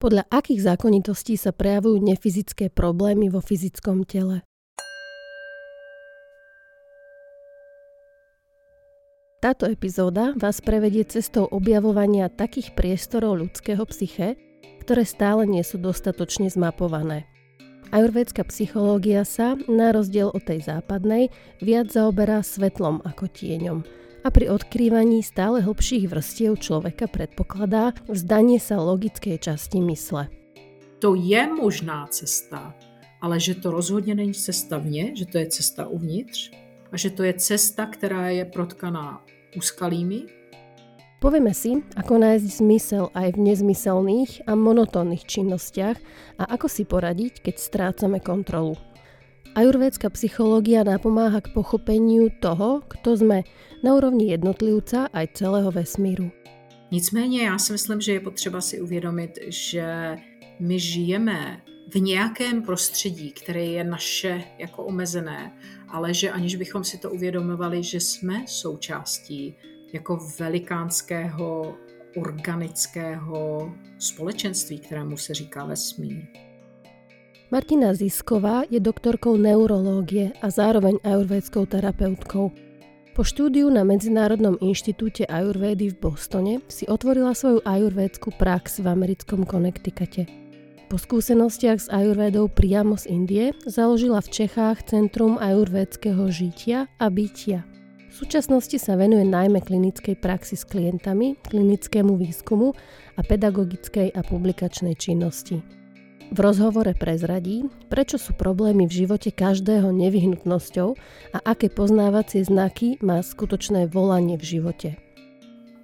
Podľa akých zákonitostí sa prejavujú nefyzické problémy vo fyzickom tele? Táto epizóda vás prevedie cestou objavovania takých priestorov ľudského psyche, ktoré stále nie sú dostatočne zmapované. Ajurvédska psychológia sa, na rozdiel od tej západnej, viac zaoberá svetlom ako tieňom – a pri odkrývaní stále hlbších vrstiev človeka predpokladá vzdanie sa logickej časti mysle. To je možná cesta, ale že to rozhodně není cesta vně, že to je cesta uvnitř a že to je cesta, která je protkaná úskalými. Povieme si, ako nájsť zmysel aj v nezmyselných a monotónnych činnostiach a ako si poradiť, keď strácame kontrolu. Ajurvédska psychológia napomáha k pochopeniu toho, kto sme na úrovni jednotlivca aj celého vesmíru. Nicméně já si myslím, že je potřeba si uvědomit, že my žijeme v nějakém prostředí, které je naše jako omezené, ale že aniž bychom si to uvědomovali, že jsme součástí jako velikánského organického společenství, kterému se říká vesmír. Martina Zisková je doktorkou neurológie a zároveň ajurvédskou terapeutkou. Po štúdiu na Medzinárodnom inštitúte ajurvédy v Bostone si otvorila svoju ajurvédskú prax v americkom Connecticute. Po skúsenostiach s ajurvédou priamo z Indie založila v Čechách Centrum ajurvédského žitia a bytia. V súčasnosti sa venuje najmä klinickej praxi s klientami, klinickému výskumu a pedagogickej a publikačnej činnosti. V rozhovore prezradí, prečo sú problémy v živote každého nevyhnutnosťou a aké poznávacie znaky má skutočné volanie v živote.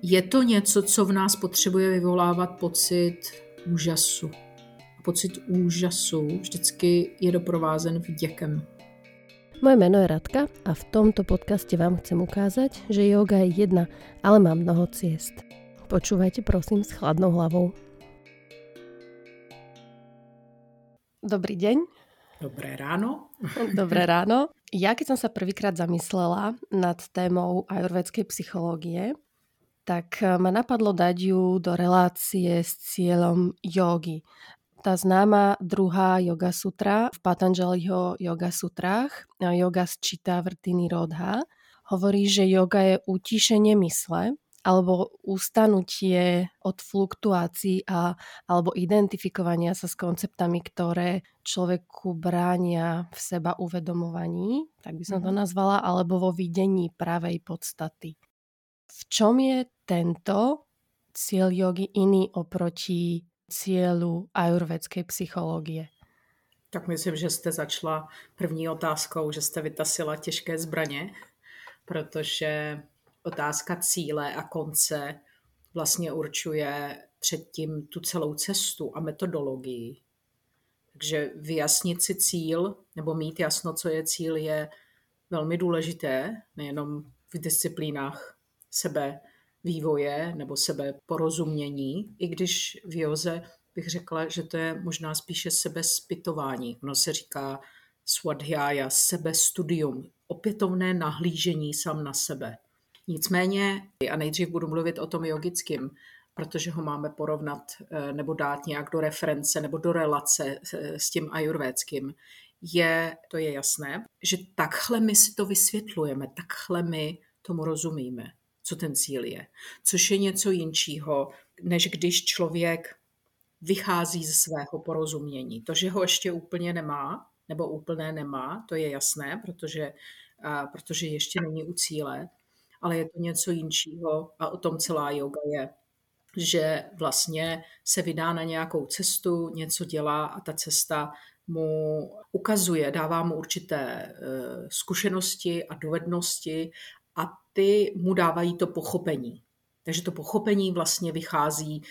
Je to něco, co v nás potřebuje vyvolávat pocit úžasu. Pocit úžasu vždycky je doprovázen vděkem. Moje meno je Radka a v tomto podcaste vám chcem ukázať, že yoga je jedna, ale má mnoho ciest. Počúvajte prosím s chladnou hlavou. Dobrý deň. Dobré ráno. Dobré ráno. Ja keď som sa prvýkrát zamyslela nad témou ajurvedskej psychológie, tak eh, ma napadlo dať ju do relácie s cieľom jogy. Tá známa druhá yoga sutra v Patanjaliho yoga sutrách, yoga sčíta vrtiny rodha, hovorí, že yoga je utíšenie mysle, alebo ustanutie od fluktuácií a, alebo identifikovania sa s konceptami, ktoré človeku bránia v seba uvedomovaní, tak by som to mhm. nazvala, alebo vo videní pravej podstaty. V čom je tento cieľ jogy iný oproti cieľu ajurvedskej psychológie? Tak myslím, že jste začala první otázkou, že jste vytasila těžké zbraně, protože otázka cíle a konce vlastně určuje předtím tu celou cestu a metodologii. Takže vyjasnit si cíl nebo mít jasno, co je cíl, je velmi důležité, nejenom v disciplínách sebe vývoje nebo sebe porozumění, i když v joze bych řekla, že to je možná spíše sebe spytování. Ono se říká swadhyaya, sebestudium, opětovné nahlížení sám na sebe. Nicméně, a nejdřív budu mluvit o tom jogickým, protože ho máme porovnat eh, nebo dát nějak do reference nebo do relace eh, s tím ajurvédským, je, to je jasné, že takhle my si to vysvětlujeme, takhle my tomu rozumíme, co ten cíl je. Což je něco jinčího, než když člověk vychází ze svého porozumění. To, že ho ještě úplně nemá, nebo úplné nemá, to je jasné, protože, protože ještě není u cíle, ale je to něco jinčího a o tom celá yoga je že vlastně se vydá na nějakou cestu, něco dělá a ta cesta mu ukazuje, dává mu určité eh, zkušenosti a dovednosti a ty mu dávají to pochopení. Takže to pochopení vlastně vychází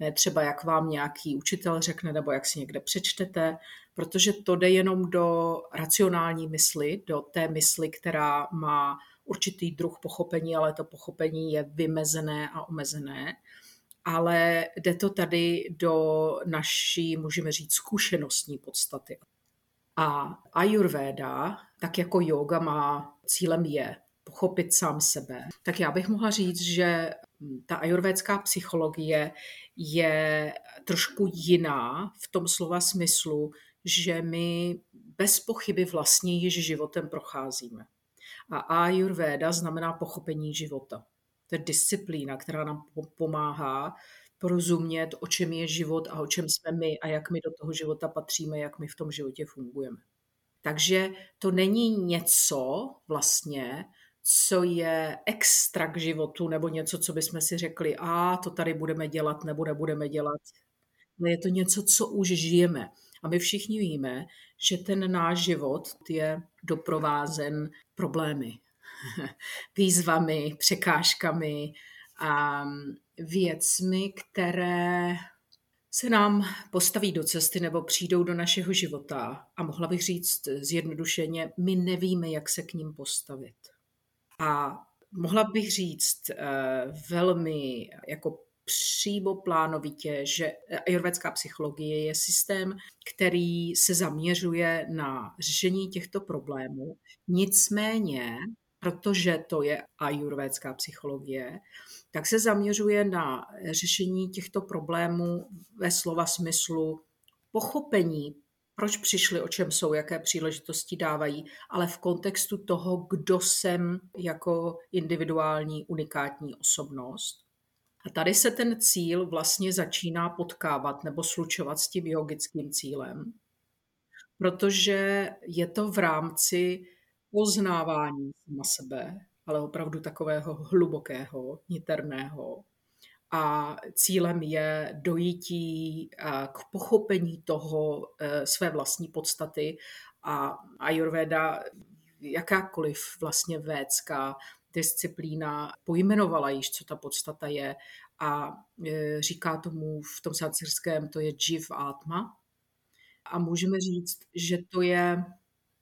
ne třeba jak vám nějaký učitel řekne nebo jak si někde přečtete, protože to jde jenom do racionální mysli, do té mysli, která má určitý druh pochopení, ale to pochopení je vymezené a omezené. Ale jde to tady do naší, můžeme říct, zkušenostní podstaty. A Ayurveda, tak jako yoga má cílem je pochopit sám sebe, tak já bych mohla říct, že ta ajurvédská psychologie je trošku jiná v tom slova smyslu, že my bez pochyby vlastně již životem procházíme. A Ayurveda znamená pochopení života. To je disciplína, která nám pomáhá porozumět, o čem je život a o čem jsme my a jak my do toho života patříme, jak my v tom životě fungujeme. Takže to není něco vlastně, co je extra k životu, nebo něco, co bychom si řekli, a to tady budeme dělat, nebo nebudeme dělat. Ale je to něco, co už žijeme. A my všichni víme, že ten náš život je doprovázen problémy, výzvami, překážkami a věcmi, které se nám postaví do cesty nebo přijdou do našeho života. A mohla bych říct zjednodušeně, my nevíme, jak se k ním postavit. A mohla bych říct eh, velmi jako přímo plánovitě, že ajurvédská psychologie je systém, který se zaměřuje na řešení těchto problémů. Nicméně, protože to je ajurvédská psychologie, tak se zaměřuje na řešení těchto problémů ve slova smyslu pochopení, proč přišli, o čem jsou, jaké příležitosti dávají, ale v kontextu toho, kdo jsem jako individuální unikátní osobnost. A tady se ten cíl vlastně začíná potkávat nebo slučovat s tím jogickým cílem, protože je to v rámci poznávání sama sebe, ale opravdu takového hlubokého, niterného. A cílem je dojítí k pochopení toho e, své vlastní podstaty a Ayurveda, jakákoliv vlastně védská disciplína pojmenovala již, co ta podstata je a e, říká tomu v tom sanskrtském, to je Jiv Atma. A můžeme říct, že to je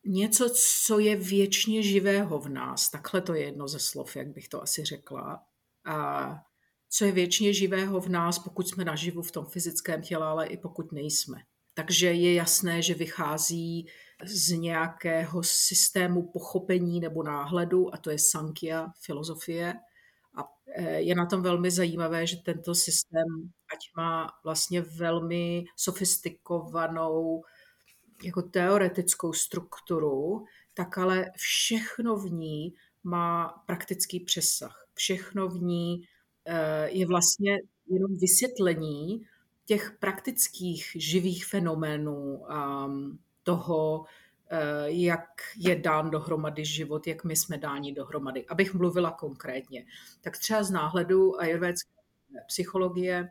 něco, co je věčně živého v nás. Takhle to je jedno ze slov, jak bych to asi řekla. A co je věčně živého v nás, pokud jsme naživu v tom fyzickém těle, ale i pokud nejsme. Takže je jasné, že vychází z nějakého systému pochopení nebo náhledu, a to je Sankhya filozofie. A e, je na tom velmi zajímavé, že tento systém, ať má vlastně velmi sofistikovanou jako teoretickou strukturu, tak ale všechno v ní má praktický přesah. Všechno v ní je vlastně jenom vysvětlení těch praktických živých fenoménů um, toho, eh, jak je dán dohromady život, jak my jsme dáni dohromady. Abych mluvila konkrétně, tak třeba z náhledu ajurvédské psychologie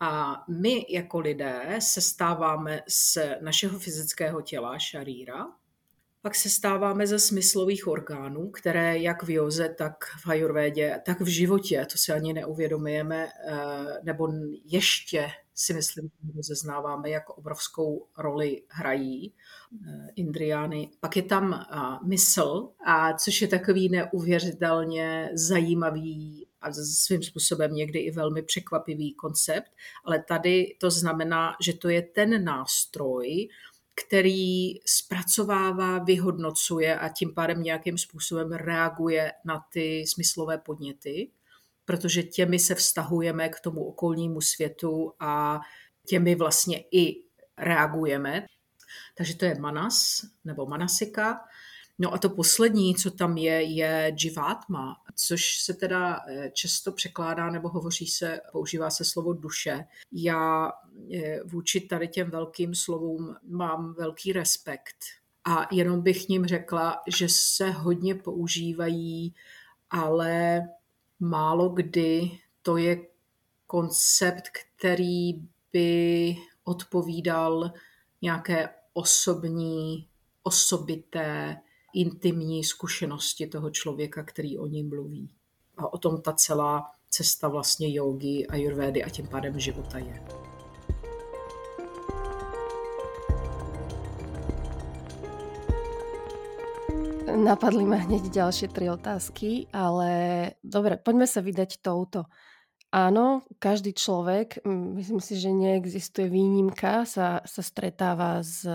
a my jako lidé se stáváme z našeho fyzického těla šaríra, pak se stáváme ze smyslových orgánů, které jak v joze, tak v ajurvédě, tak v životě, to si ani neuvědomujeme, eh, nebo ještě si myslím, že rozeznáváme, jak obrovskou roli hrají eh, Indriány. Pak je tam eh, mysl, a což je takový neuvěřitelně zajímavý a svým způsobem někdy i velmi překvapivý koncept, ale tady to znamená, že to je ten nástroj, který zpracovává, vyhodnocuje a tím pádem nějakým způsobem reaguje na ty smyslové podněty protože těmi se vztahujeme k tomu okolnímu světu a těmi vlastně i reagujeme. Takže to je manas nebo manasika. No a to poslední, co tam je, je jivatma, což se teda eh, často překládá nebo hovoří se, používá se slovo duše. Já eh, vůči tady těm velkým slovům mám velký respekt a jenom bych ním řekla, že se hodně používají, ale málo kdy to je koncept, který by odpovídal nějaké osobní, osobité, intimní zkušenosti toho člověka, který o ní mluví. A o tom ta celá cesta vlastně jogy a jurvédy a tím pádem života je. Napadli ma hneď ďalšie tri otázky, ale dobre, poďme sa vydať touto. Áno, každý človek, myslím si, že neexistuje výnimka, sa, sa stretáva s,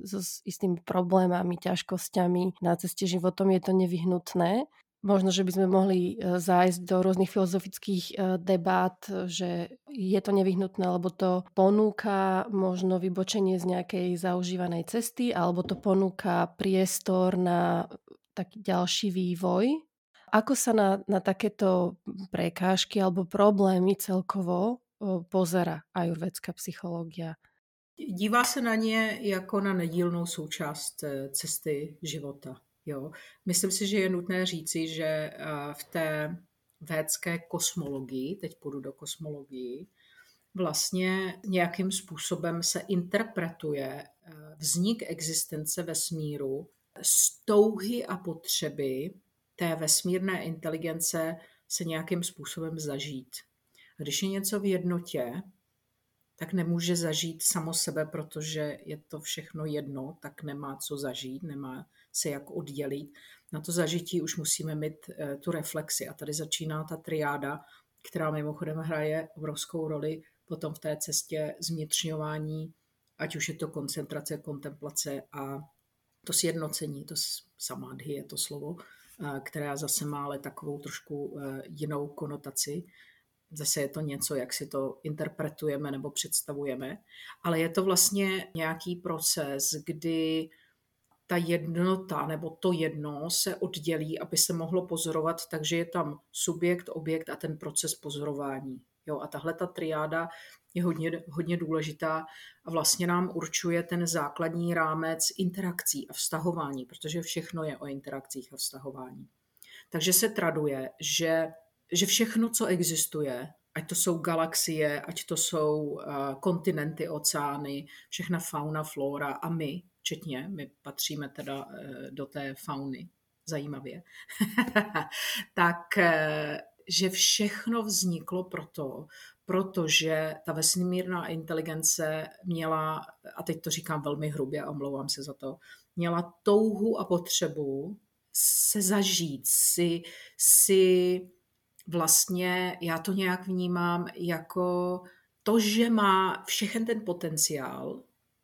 so, s istými problémami, ťažkosťami na ceste životom, je to nevyhnutné. Možno, že by sme mohli e, zájsť do rôznych filozofických e, debát, že je to nevyhnutné, lebo to ponúka možno vybočenie z nejakej zaužívanej cesty, alebo to ponúka priestor na taký ďalší vývoj. Ako sa na, na takéto prekážky alebo problémy celkovo pozera ajurvedská psychológia? Dívá se na ně jako na nedílnou součást e, cesty života. Jo. Myslím si, že je nutné říci, že eh, v té védské kosmologii, teď půjdu do kosmologii, vlastně nějakým způsobem se interpretuje eh, vznik existence vesmíru z touhy a potřeby té vesmírné inteligence se nějakým způsobem zažít. Když je něco v jednotě, tak nemůže zažít samo sebe, protože je to všechno jedno, tak nemá co zažít, nemá se jak oddělit. Na to zažití už musíme mít eh, tu reflexi a tady začíná ta triáda, která mimochodem hraje obrovskou roli potom v té cestě zvnitřňování, ať už je to koncentrace, kontemplace a to sjednocení, to samádhy je to slovo, eh, která zase má ale takovou trošku eh, jinou konotaci. Zase je to něco, jak si to interpretujeme nebo představujeme, ale je to vlastně nějaký proces, kdy ta jednota nebo to jedno se oddělí, aby se mohlo pozorovat, takže je tam subjekt, objekt a ten proces pozorování. Jo, a tahle ta triáda je hodně, hodně důležitá a vlastně nám určuje ten základní rámec interakcí a vztahování, protože všechno je o interakcích a vztahování. Takže se traduje, že, že všechno, co existuje, ať to jsou galaxie, ať to jsou uh, kontinenty, oceány, všechna fauna, flora a my, včetně, my patříme teda uh, do té fauny, zajímavě, tak uh, že všechno vzniklo proto, protože ta vesmírná inteligence měla, a teď to říkám velmi hrubě, omlouvám se za to, měla touhu a potřebu se zažít, si, si vlastně já to nějak vnímám jako to, že má všechen ten potenciál,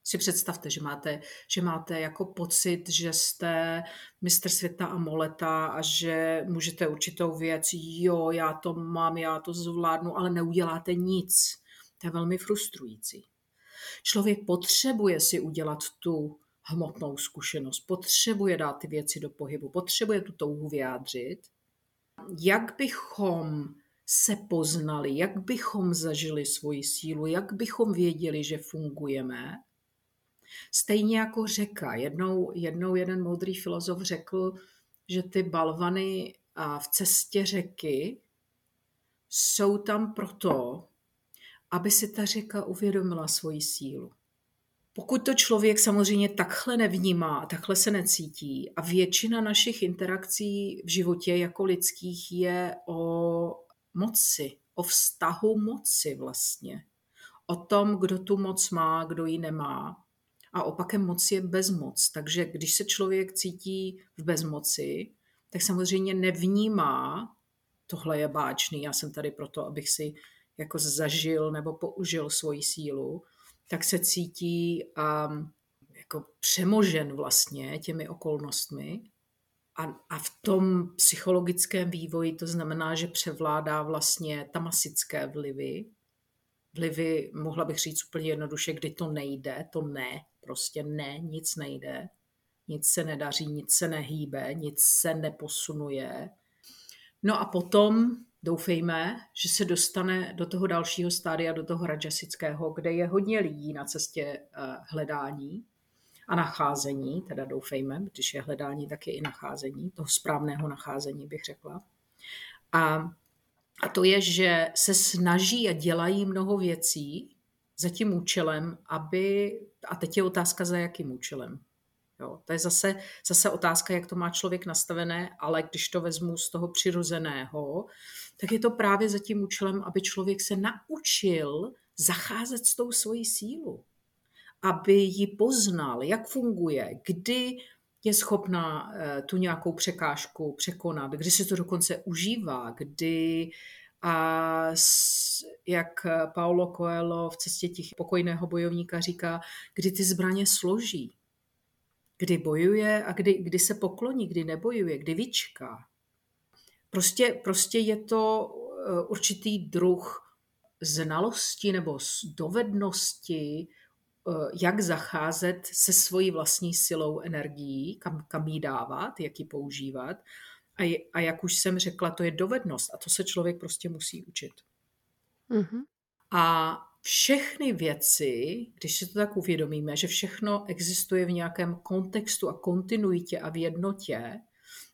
si představte, že máte, že máte jako pocit, že jste mistr světa a moleta a že můžete určitou věc, jo, já to mám, já to zvládnu, ale neuděláte nic. To je velmi frustrující. Člověk potřebuje si udělat tu hmotnou zkušenost, potřebuje dát ty věci do pohybu, potřebuje tu touhu vyjádřit, jak bychom se poznali, jak bychom zažili svoji sílu, jak bychom věděli, že fungujeme. Stejně jako řeka. Jednou, jednou jeden moudrý filozof řekl, že ty balvany v cestě řeky jsou tam proto, aby si ta řeka uvědomila svoji sílu. Pokud to člověk samozřejmě takhle nevnímá, takhle se necítí a většina našich interakcí v životě jako lidských je o moci, o vztahu moci vlastně. O tom, kdo tu moc má, kdo ji nemá. A opakem moc je bezmoc. Takže když se člověk cítí v bezmoci, tak samozřejmě nevnímá, tohle je báčný, já jsem tady proto, abych si jako zažil nebo použil svoji sílu, tak se cítí um, jako přemožen vlastně těmi okolnostmi. A, a v tom psychologickém vývoji to znamená, že převládá vlastně tamasické vlivy. Vlivy, mohla bych říct úplně jednoduše, kdy to nejde, to ne, prostě ne, nic nejde, nic se nedaří, nic se nehýbe, nic se neposunuje. No a potom doufejme, že se dostane do toho dalšího stádia, do toho rajasického, kde je hodně lidí na cestě eh, hledání a nacházení, teda doufejme, když je hledání, tak je i nacházení, toho správného nacházení bych řekla. A, a to je, že se snaží a dělají mnoho věcí za tím účelem, aby, a teď je otázka za jakým účelem, Jo, to je zase, zase otázka, jak to má člověk nastavené, ale když to vezmu z toho přirozeného, tak je to právě za tím účelem, aby člověk se naučil zacházet s tou svojí sílu, aby ji poznal, jak funguje, kdy je schopná eh, tu nějakou překážku překonat, kdy se to dokonce užívá, kdy a jak Paulo Coelho v cestě těch pokojného bojovníka říká, kdy ty zbraně složí, kdy bojuje a kdy, kdy se pokloní, kdy nebojuje, kdy vyčká. Prostě, prostě je to eh, určitý druh znalosti nebo dovednosti, eh, jak zacházet se svojí vlastní silou energií, kam, kam ji dávat, jak ji používat. A, je, a jak už jsem řekla, to je dovednost a to se člověk prostě musí učit. Mm-hmm. A všechny věci, když si to tak uvědomíme, že všechno existuje v nějakém kontextu a kontinuitě a v jednotě,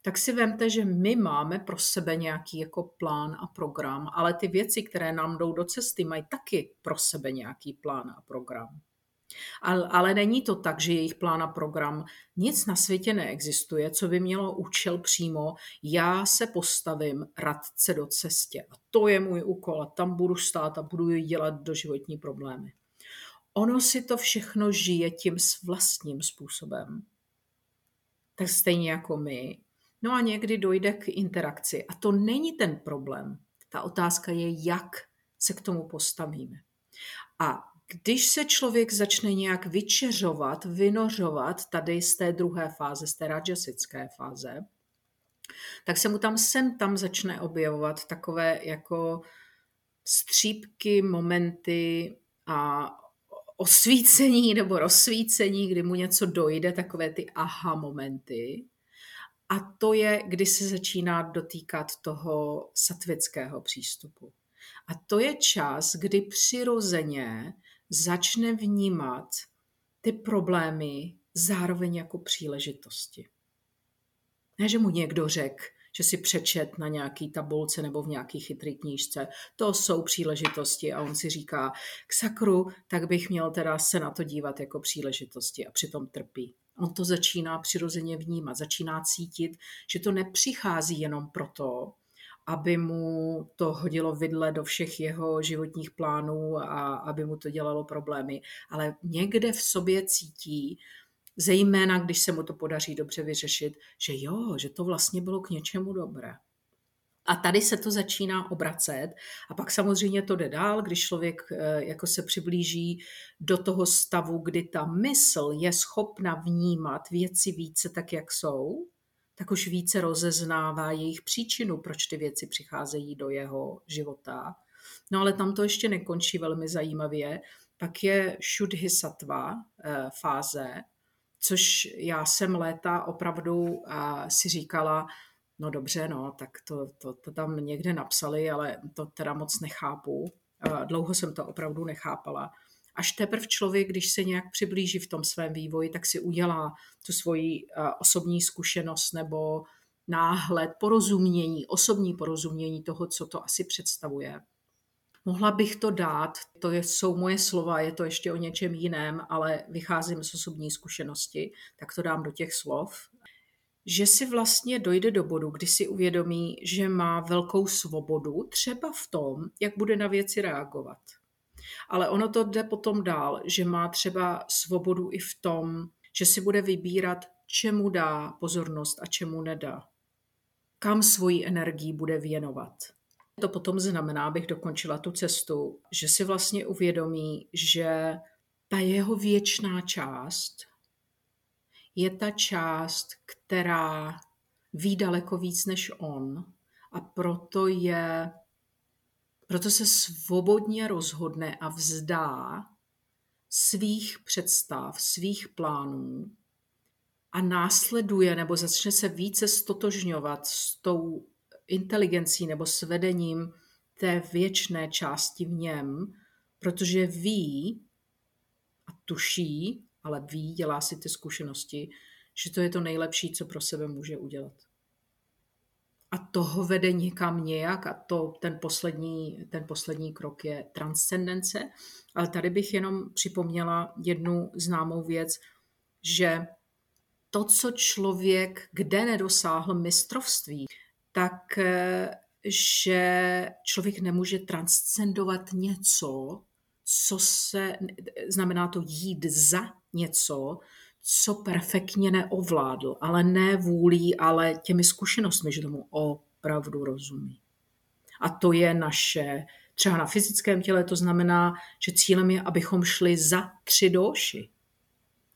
tak si vemte, že my máme pro sebe nějaký jako plán a program, ale ty věci, které nám jdou do cesty, mají taky pro sebe nějaký plán a program. Ale, ale není to tak, že jejich plán a program, nic na světě neexistuje, co by mělo účel přímo, já se postavím radce do cestě a to je můj úkol a tam budu stát a budu ji dělat do životní problémy. Ono si to všechno žije tím s vlastním způsobem. Tak stejně jako my. No a někdy dojde k interakci. A to není ten problém. Ta otázka je, jak se k tomu postavíme. A když se člověk začne nějak vyčeřovat, vynořovat tady z té druhé fáze, z té rajasické fáze, tak se mu tam sem tam začne objevovat takové jako střípky, momenty a osvícení nebo rozsvícení, kdy mu něco dojde, takové ty aha momenty. A to je, kdy se začíná dotýkat toho satvického přístupu. A to je čas, kdy přirozeně začne vnímat ty problémy zároveň jako příležitosti. Ne, že mu někdo řekl, že si přečet na nějaký tabulce nebo v nějaký chytrý knížce. To jsou příležitosti a on si říká, k sakru, tak bych měl teda se na to dívat jako příležitosti a přitom trpí. On to začíná přirozeně vnímat, začíná cítit, že to nepřichází jenom proto, aby mu to hodilo vidle do všech jeho životních plánů a aby mu to dělalo problémy. Ale někde v sobě cítí, zejména když se mu to podaří dobře vyřešit, že jo, že to vlastně bylo k něčemu dobré. A tady se to začíná obracet a pak samozřejmě to jde dál, když člověk eh, jako se přiblíží do toho stavu, kdy ta mysl je schopna vnímat věci více tak, jak jsou, tak už více rozeznává jejich příčinu, proč ty věci přicházejí do jeho života. No ale tam to ještě nekončí velmi zajímavě. Pak je Shudhi Sattva eh, fáze, což já jsem léta opravdu si říkala, no dobře, no, tak to, to, to tam někde napsali, ale to teda moc nechápu. Dlouho jsem to opravdu nechápala až teprve člověk, když se nějak přiblíží v tom svém vývoji, tak si udělá tu svoji eh, osobní zkušenost nebo náhled, porozumění, osobní porozumění toho, co to asi představuje. Mohla bych to dát, to jsou moje slova, je to ještě o něčem jiném, ale vycházím z osobní zkušenosti, tak to dám do těch slov. Že si vlastně dojde do bodu, kdy si uvědomí, že má velkou svobodu, třeba v tom, jak bude na věci reagovat. Ale ono to jde potom dál, že má třeba svobodu i v tom, že si bude vybírat, čemu dá pozornost a čemu nedá. Kam svoji energii bude věnovat. To potom znamená, abych dokončila tu cestu, že si vlastně uvědomí, že ta jeho věčná část je ta část, která ví daleko víc než on a proto je proto se svobodně rozhodne a vzdá svých představ, svých plánů a následuje nebo začne se více stotožňovat s tou inteligencí nebo s vedením té věčné části v něm, protože ví a tuší, ale ví, dělá si ty zkušenosti, že to je to nejlepší, co pro sebe může udělat a toho vede někam nějak a to ten poslední, ten poslední krok je transcendence. Ale tady bych jenom připomněla jednu známou věc, že to, co člověk kde nedosáhl mistrovství, tak eh, že člověk nemůže transcendovat něco, co se, znamená to jít za něco, co perfektně neovládl, ale ne vůlí, ale těmi zkušenostmi, že tomu opravdu rozumí. A to je naše, třeba na fyzickém těle to znamená, že cílem je, abychom šli za tři doši.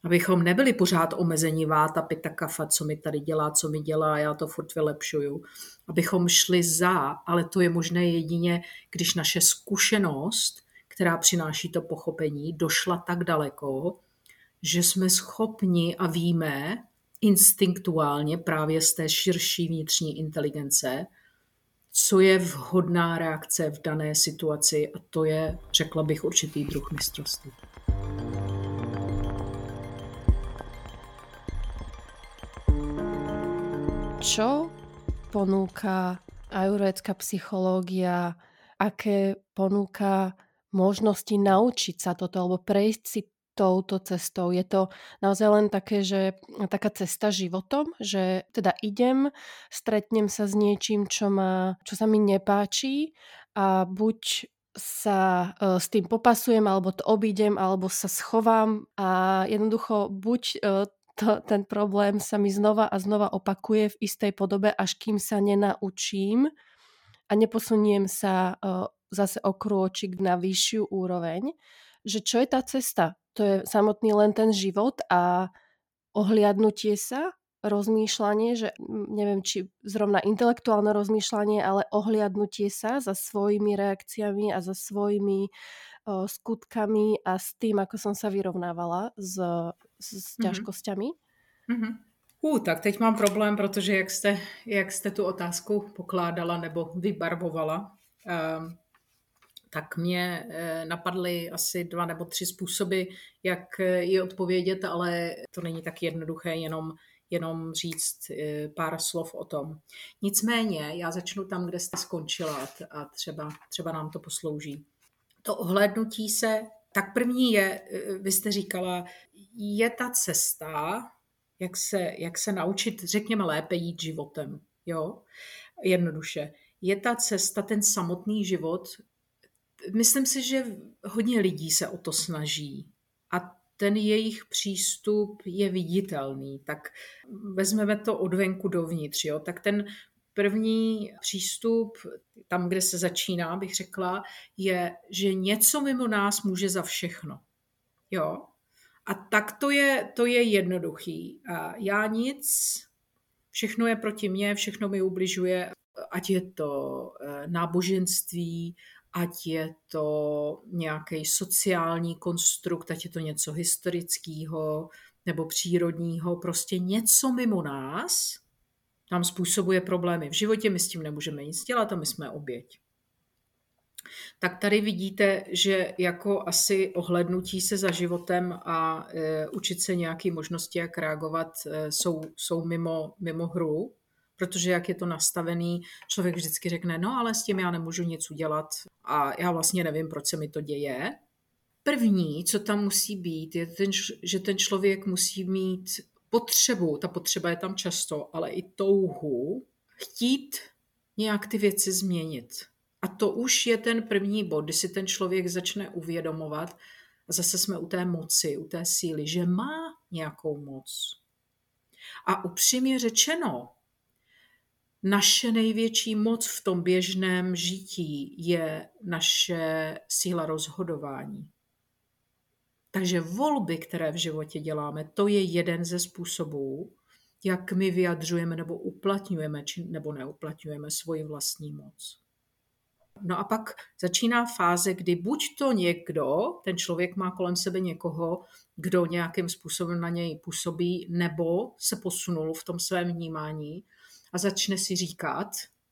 Abychom nebyli pořád omezení váta, pita kafa, co mi tady dělá, co mi dělá, já to furt vylepšuju. Abychom šli za, ale to je možné jedině, když naše zkušenost, která přináší to pochopení, došla tak daleko, že jsme schopni a víme instinktuálně právě z té širší vnitřní inteligence, co je vhodná reakce v dané situaci a to je, řekla bych, určitý druh mistrovství. Čo ponúka ajurvédská psychológia, aké ponúka možnosti naučiť sa toto alebo prejsť si touto cestou. Je to naozaj len také, že taká cesta životom, že teda idem, stretnem sa s niečím, čo, ma, čo sa mi nepáči a buď sa uh, s tým popasujem, alebo to obídem, alebo sa schovám a jednoducho buď uh, to, ten problém sa mi znova a znova opakuje v istej podobe, až kým sa nenaučím a neposuniem sa uh, zase o krôčik na vyššiu úroveň, že čo je tá cesta? to je samotný len ten život a ohliadnutie sa, rozmýšľanie, že neviem, či zrovna intelektuálne rozmýšľanie, ale ohliadnutie sa za svojimi reakciami a za svojimi o, skutkami a s tým, ako som sa vyrovnávala s, s, mhm. ťažkosťami. Mm-hmm. Uh, tak teď mám problém, protože jak jste, jak jste tu otázku pokládala nebo vybarvovala, um, tak mě eh, napadly asi dva nebo tři způsoby, jak eh, ji odpovědět, ale to není tak jednoduché jenom, jenom říct eh, pár slov o tom. Nicméně já začnu tam, kde jste skončila a třeba, třeba nám to poslouží. To ohlédnutí se, tak první je, vy jste říkala, je ta cesta, jak se, jak se naučit, řekněme, lépe jít životem. Jo? Jednoduše. Je ta cesta, ten samotný život, myslím si, že hodně lidí se o to snaží a ten jejich přístup je viditelný. Tak vezmeme to od venku dovnitř. Jo? Tak ten první přístup, tam, kde se začíná, bych řekla, je, že něco mimo nás může za všechno. Jo? A tak to je, to je jednoduchý. Já nic, všechno je proti mně, všechno mi ubližuje, ať je to eh, náboženství, ať je to nějaký sociální konstrukt, ať je to něco historického nebo přírodního, prostě něco mimo nás nám způsobuje problémy v životě, my s tím nemůžeme nic dělat a my jsme oběť. Tak tady vidíte, že jako asi ohlednutí se za životem a e, učit se nějaké možnosti, jak reagovat, e, jsou, jsou mimo, mimo hru, protože jak je to nastavený, člověk vždycky řekne, no ale s tím já nemůžu nic udělat a já vlastně nevím, proč se mi to děje. První, co tam musí být, je, ten, že ten člověk musí mít potřebu, ta potřeba je tam často, ale i touhu, chtít nějak ty věci změnit. A to už je ten první bod, kdy si ten člověk začne uvědomovat, a zase jsme u té moci, u té síly, že má nějakou moc. A upřímně řečeno, naše největší moc v tom běžném žití je naše síla rozhodování. Takže volby, které v životě děláme, to je jeden ze způsobů, jak my vyjadřujeme nebo uplatňujeme či nebo neuplatňujeme svoji vlastní moc. No a pak začíná fáze, kdy buď to někdo, ten člověk má kolem sebe někoho, kdo nějakým způsobem na něj působí, nebo se posunul v tom svém vnímání a začne si říkat,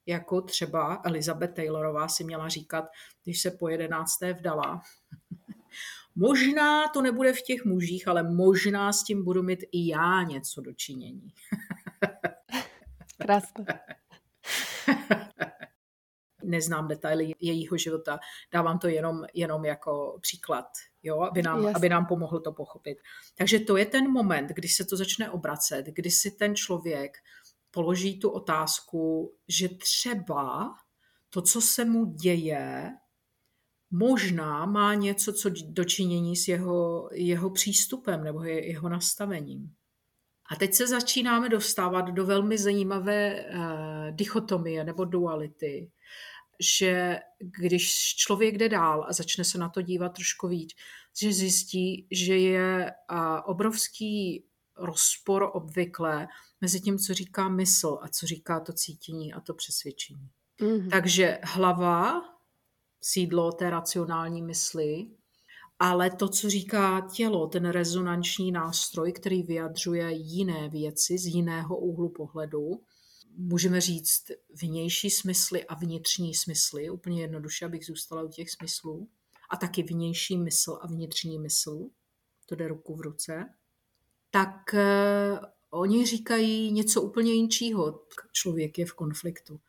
jako třeba Elizabeth Taylorová si měla říkat, když se po jedenácté vdala. možná to nebude v těch mužích, ale možná s tím budu mít i já něco dočinění. Krásné. Neznám detaily jejího života, dávám to jenom, jenom jako příklad, jo, aby, nám, aby nám pomohlo to pochopit. Takže to je ten moment, kdy se to začne obracet, kdy si ten člověk položí tu otázku, že třeba to, co se mu děje, možná má něco co dočinění s jeho, jeho přístupem nebo jeho nastavením. A teď se začínáme dostávat do velmi zajímavé uh, dichotomie nebo duality, že když člověk jde dál a začne se na to dívat trošku víc, že zjistí, že je obrovský rozpor obvykle mezi tím, co říká mysl a co říká to cítění a to přesvědčení. Mm-hmm. Takže hlava, sídlo té racionální mysli, ale to, co říká tělo, ten rezonanční nástroj, který vyjadřuje jiné věci z jiného úhlu pohledu, můžeme říct vnější smysly a vnitřní smysly, úplně jednoduše, abych zůstala u těch smyslů, a taky vnější mysl a vnitřní mysl, to jde ruku v ruce, tak uh, oni říkají něco úplně jiného. Člověk je v konfliktu.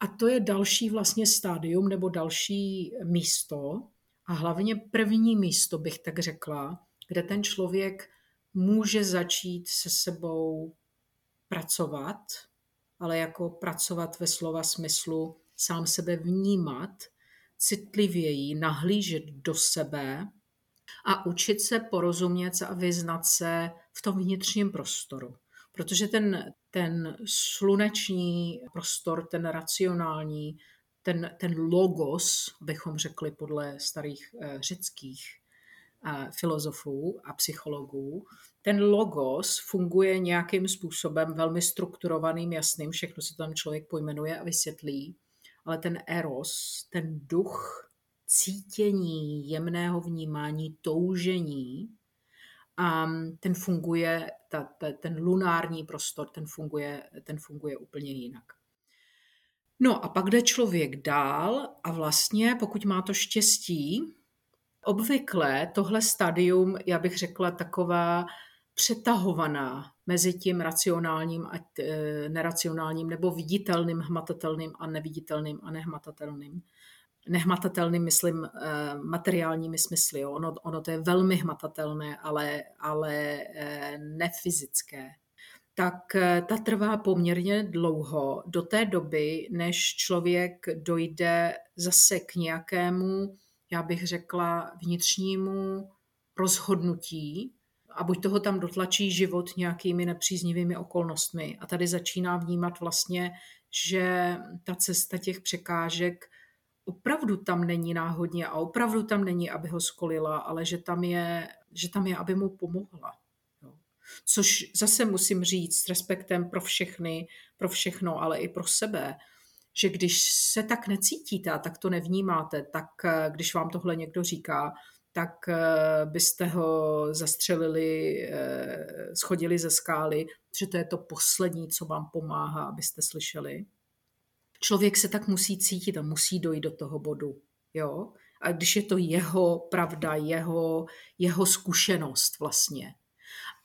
A to je další vlastně stádium nebo další místo, a hlavně první místo bych tak řekla, kde ten člověk může začít se sebou pracovat, ale jako pracovat ve slova smyslu sám sebe vnímat, citlivěji nahlížet do sebe a učit se porozumět a vyznat se v tom vnitřním prostoru. Protože ten, ten sluneční prostor, ten racionální, ten, ten logos, bychom řekli podle starých eh, řeckých eh, filozofů a psychologů, ten logos funguje nějakým způsobem velmi strukturovaným, jasným, všechno si tam člověk pojmenuje a vysvětlí, ale ten eros, ten duch cítění, jemného vnímání, toužení, a ten funguje, ta, ta, ten lunární prostor, ten funguje, ten funguje úplně jinak. No a pak jde člověk dál a vlastně, pokud má to štěstí, obvykle tohle stadium, já bych řekla, taková přetahovaná mezi tím racionálním a e, neracionálním, nebo viditelným, hmatatelným a neviditelným a nehmatatelným. Nehmatatelným, myslím, e, materiálními smysly. Jo. Ono, ono to je velmi hmatatelné, ale, ale e, nefyzické tak eh, ta trvá poměrně dlouho do té doby, než člověk dojde zase k nějakému, já bych řekla, vnitřnímu rozhodnutí a buď toho tam dotlačí život nějakými nepříznivými okolnostmi. A tady začíná vnímat vlastně, že ta cesta těch překážek opravdu tam není náhodně a opravdu tam není, aby ho skolila, ale že tam je, že tam je aby mu pomohla. Což zase musím říct s respektem pro všechny, pro všechno, ale i pro sebe, že když se tak necítíte a tak to nevnímáte, tak eh, když vám tohle někdo říká, tak eh, byste ho zastřelili, eh, schodili ze skály, že to je to poslední, co vám pomáhá, abyste slyšeli. Člověk se tak musí cítit a musí dojít do toho bodu. Jo? A když je to jeho pravda, jeho, jeho zkušenost vlastně,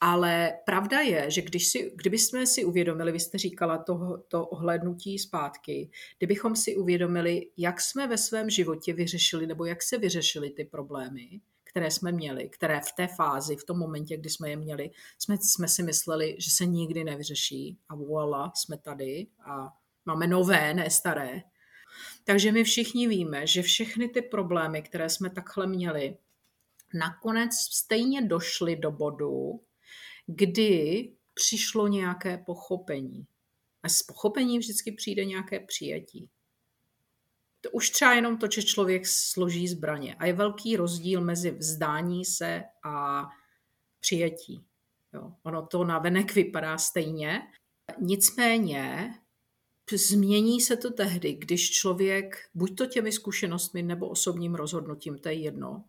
ale pravda je, že když si, kdybychom si uvědomili, vy jste říkala to, to ohlednutí zpátky, kdybychom si uvědomili, jak jsme ve svém životě vyřešili, nebo jak se vyřešili ty problémy, které jsme měli, které v té fázi, v tom momentě, kdy jsme je měli, jsme, jsme si mysleli, že se nikdy nevyřeší a voila, jsme tady a máme nové, ne staré. Takže my všichni víme, že všechny ty problémy, které jsme takhle měli, nakonec stejně došly do bodu, kdy přišlo nějaké pochopení. A z pochopení vždycky přijde nějaké přijetí. To už třeba jenom to, že člověk složí zbraně. A je velký rozdíl mezi vzdání se a přijetí. Jo. Ono to na venek vypadá stejně. Nicméně změní se to tehdy, když člověk buď to těmi zkušenostmi nebo osobním rozhodnutím, to je jedno,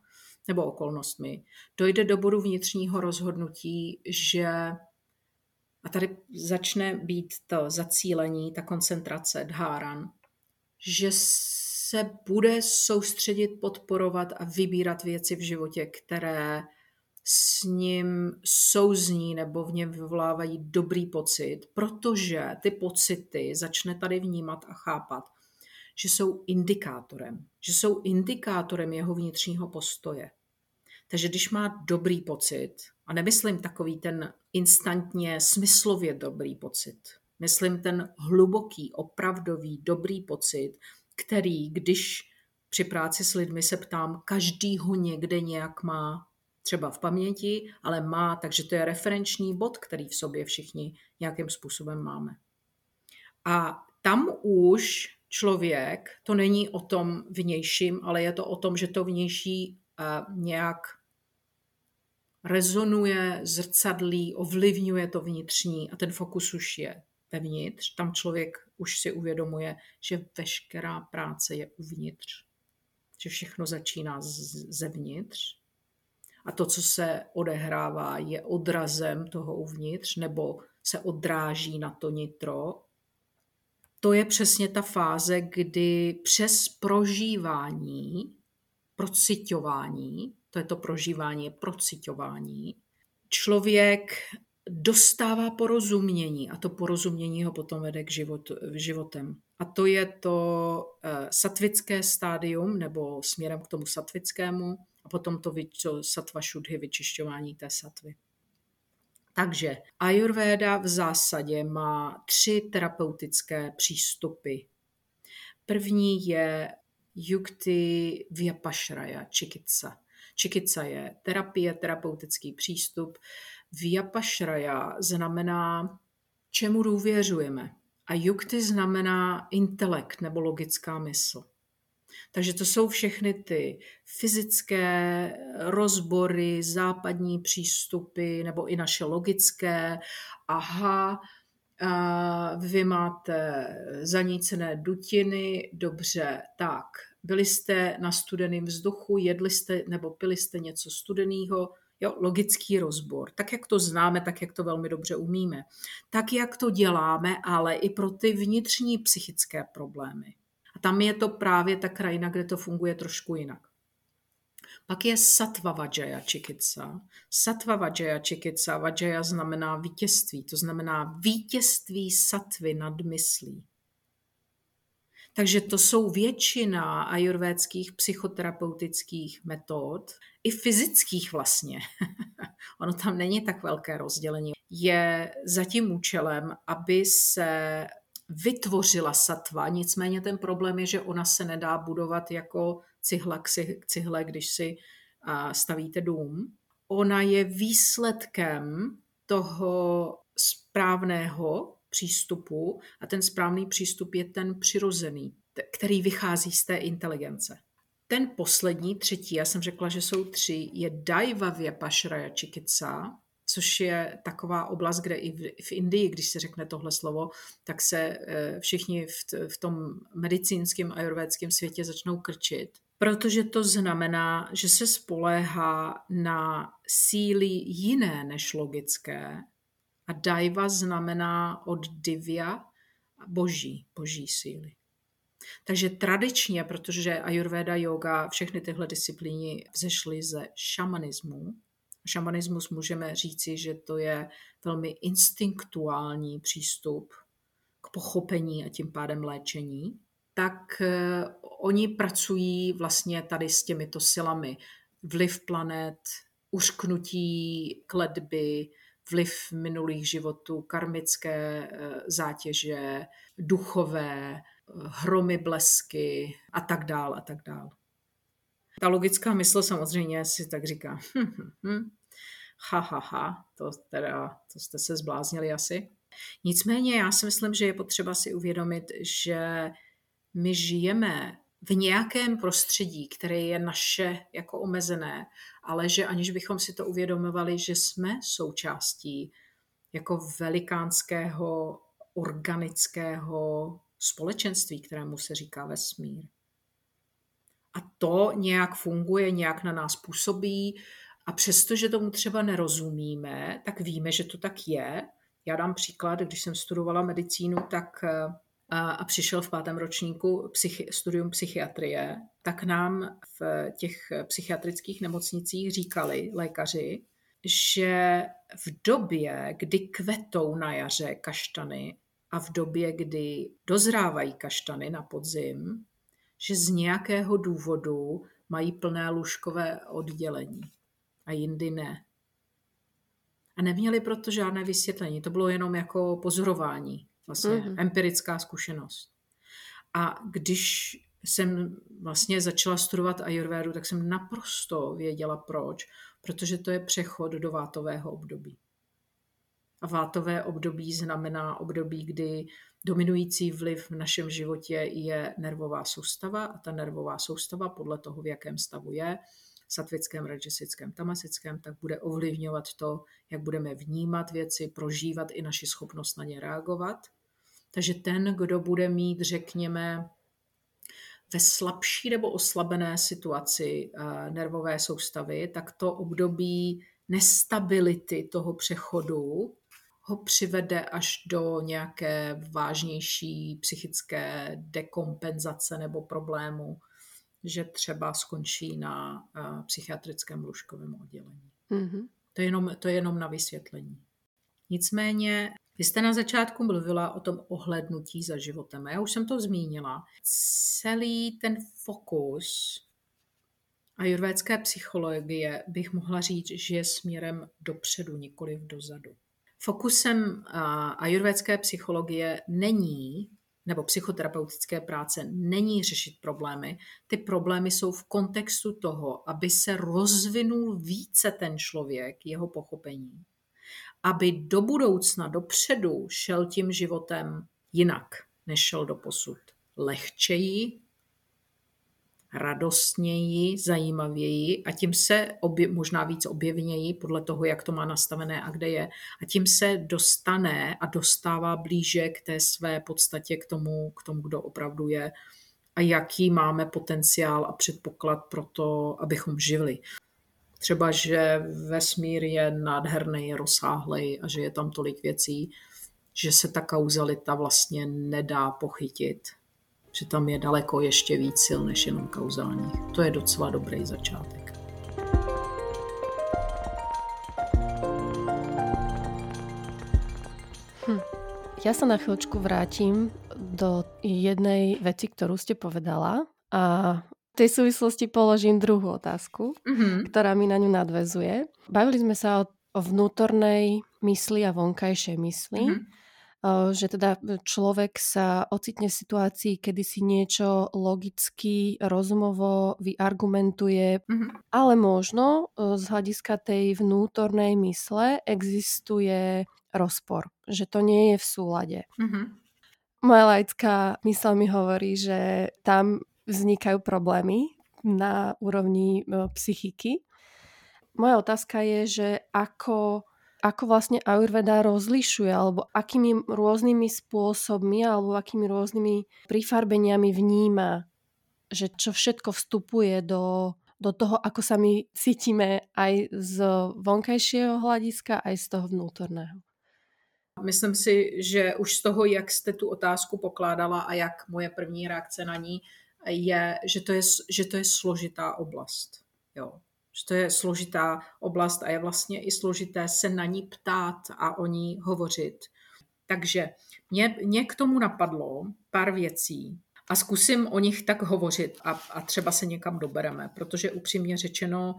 nebo okolnostmi, dojde do bodu vnitřního rozhodnutí, že a tady začne být to zacílení, ta koncentrace, dháran, že se bude soustředit, podporovat a vybírat věci v životě, které s ním souzní nebo v něm vyvolávají dobrý pocit, protože ty pocity začne tady vnímat a chápat, že jsou indikátorem, že jsou indikátorem jeho vnitřního postoje. Takže když má dobrý pocit, a nemyslím takový ten instantně smyslově dobrý pocit, myslím ten hluboký, opravdový, dobrý pocit, který, když při práci s lidmi se ptám, každý ho někde nějak má, třeba v paměti, ale má, takže to je referenční bod, který v sobě všichni nějakým způsobem máme. A tam už člověk, to není o tom vnějším, ale je to o tom, že to vnější uh, nějak rezonuje, zrcadlí, ovlivňuje to vnitřní a ten fokus už je vevnitř. Tam člověk už si uvědomuje, že veškerá práce je uvnitř. Že všechno začíná zevnitř. A to, co se odehrává, je odrazem toho uvnitř nebo se odráží na to nitro. To je přesně ta fáze, kdy přes prožívání, procitování, to je to prožívání, je procitování, člověk dostává porozumění a to porozumění ho potom vede k život, životem. A to je to uh, satvické stádium, nebo směrem k tomu satvickému, a potom to, to satva šudhy, vyčišťování té satvy. Takže Ayurveda v zásadě má tři terapeutické přístupy. První je Yukti Vyapashraya Chikitsa. Chikitsa je terapie, terapeutický přístup. Vyapashraya znamená, čemu důvěřujeme. A Yukti znamená intelekt nebo logická mysl. Takže to jsou všechny ty fyzické rozbory, západní přístupy nebo i naše logické. Aha, vy máte zanícené dutiny, dobře, tak, byli jste na studeném vzduchu, jedli jste nebo pili jste něco studeného, jo, logický rozbor, tak jak to známe, tak jak to velmi dobře umíme. Tak jak to děláme, ale i pro ty vnitřní psychické problémy. Tam je to právě ta krajina, kde to funguje trošku jinak. Pak je Sattva Vajaya Chikitsa. Sattva Vajaya Chikitsa, Vajaya znamená vítězství, to znamená vítězství satvy nad myslí. Takže to jsou většina ajurvédských psychoterapeutických metod, i fyzických vlastně. ono tam není tak velké rozdělení. Je za tím účelem, aby se vytvořila satva, nicméně ten problém je, že ona se nedá budovat jako cihla k cihle, když si stavíte dům. Ona je výsledkem toho správného přístupu a ten správný přístup je ten přirozený, který vychází z té inteligence. Ten poslední, třetí, já jsem řekla, že jsou tři, je Daiva Vyapashraya Chikitsa, což je taková oblast, kde i v, v Indii, když se řekne tohle slovo, tak se eh, všichni v, v tom medicínském ajurvédském světě začnou krčit. Protože to znamená, že se spoléhá na síly jiné než logické. A daiva znamená od divya boží, boží síly. Takže tradičně, protože ayurveda, yoga, všechny tyhle disciplíny vzešly ze šamanismu, šamanismus můžeme říci, že to je velmi instinktuální přístup k pochopení a tím pádem léčení, tak eh, oni pracují vlastně tady s těmito silami. Vliv planet, uřknutí kledby, vliv minulých životů, karmické eh, zátěže, duchové, eh, hromy, blesky a tak dál a tak dál. Ta logická mysl samozřejmě si tak říká, hm, hm, hm, ha, ha, ha, to teda, to jste se zbláznili asi. Nicméně já si myslím, že je potřeba si uvědomit, že my žijeme v nějakém prostředí, které je naše jako omezené, ale že aniž bychom si to uvědomovali, že jsme součástí jako velikánského organického společenství, kterému se říká vesmír. A to nějak funguje, nějak na nás působí a přestože tomu třeba nerozumíme, tak víme, že to tak je. Já dám příklad, když jsem studovala medicínu, tak a, a přišel v pátém ročníku psychi, studium psychiatrie, tak nám v těch psychiatrických nemocnicích říkali lékaři, že v době, kdy kvetou na jaře kaštany a v době, kdy dozrávají kaštany na podzim, že z nějakého důvodu mají plné lůžkové oddělení a jindy ne. A neměli proto žádné vysvětlení. To bylo jenom jako pozorování, vlastně mm-hmm. empirická zkušenost. A když jsem vlastně začala studovat ayurvédu, tak jsem naprosto věděla proč, protože to je přechod do vátového období. A vátové období znamená období, kdy dominující vliv v našem životě je nervová soustava a ta nervová soustava podle toho, v jakém stavu je, satvickém, rajasickém, tamasickém, tak bude ovlivňovat to, jak budeme vnímat věci, prožívat i naši schopnost na ně reagovat. Takže ten, kdo bude mít, řekněme, ve slabší nebo oslabené situaci eh, nervové soustavy, tak to období nestability toho přechodu ho přivede až do nějaké vážnější psychické dekompenzace nebo problému, že třeba skončí na uh, psychiatrickém lůžkovém oddělení. Mm-hmm. To, je jenom, to je jenom na vysvětlení. Nicméně, vy jste na začátku mluvila o tom ohlednutí za životem. Já už jsem to zmínila. Celý ten fokus ajurvédské psychologie bych mohla říct, že je směrem dopředu, nikoli dozadu. Fokusem ajurvédské psychologie není, nebo psychoterapeutické práce není řešit problémy. Ty problémy jsou v kontextu toho, aby se rozvinul více ten člověk, jeho pochopení. Aby do budoucna, dopředu šel tím životem jinak, než šel do posud. Lehčeji, radostněji, zajímavěji a tím se obje, možná víc objevněji podle toho, jak to má nastavené a kde je. A tím se dostane a dostává blíže k té své podstatě, k tomu, k tomu kdo opravdu je a jaký máme potenciál a předpoklad pro to, abychom žili. Třeba, že vesmír je nádherný, rozsáhlý a že je tam tolik věcí, že se ta kauzalita vlastně nedá pochytit že tam je daleko ještě víc sil než jenom kauzálních. To je docela dobrý začátek. Hm. Ja sa na chvíľočku vrátim do jednej veci, ktorú ste povedala a v tej súvislosti položím druhú otázku, mm-hmm. ktorá mi na ňu nadvezuje. Bavili sme sa o, o vnútornej mysli a vonkajšej mysli. Mm-hmm že teda človek sa ocitne v situácii, kedy si niečo logicky, rozumovo vyargumentuje, mm-hmm. ale možno z hľadiska tej vnútornej mysle existuje rozpor, že to nie je v súlade. Mm-hmm. Moja laická mysle mi hovorí, že tam vznikajú problémy na úrovni psychiky. Moja otázka je, že ako ako vlastne Ayurveda rozlišuje, alebo akými rôznymi spôsobmi, alebo akými rôznymi prifarbeniami vníma, že čo všetko vstupuje do, do toho, ako sa my cítime aj z vonkajšieho hľadiska, aj z toho vnútorného. Myslím si, že už z toho, jak jste tu otázku pokládala a jak moje první reakce na ní je, že to je, že to je složitá oblast. Jo že to je složitá oblast a je vlastně i složité se na ní ptát a o ní hovořit. Takže mě, mě k tomu napadlo pár věcí a zkusím o nich tak hovořit a, a třeba se někam dobereme, protože upřímně řečeno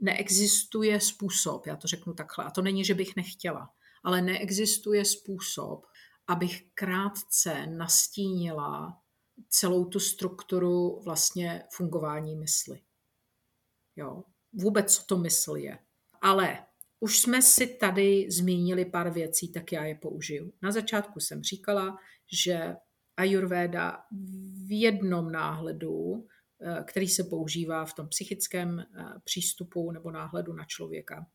neexistuje způsob, já to řeknu takhle, a to není, že bych nechtěla, ale neexistuje způsob, abych krátce nastínila celou tu strukturu vlastně fungování mysli. Jo vůbec, co to mysl je. Ale už jsme si tady zmínili pár věcí, tak já je použiju. Na začátku jsem říkala, že Ayurveda v jednom náhledu, eh, který se používá v tom psychickém eh, přístupu nebo náhledu na člověka,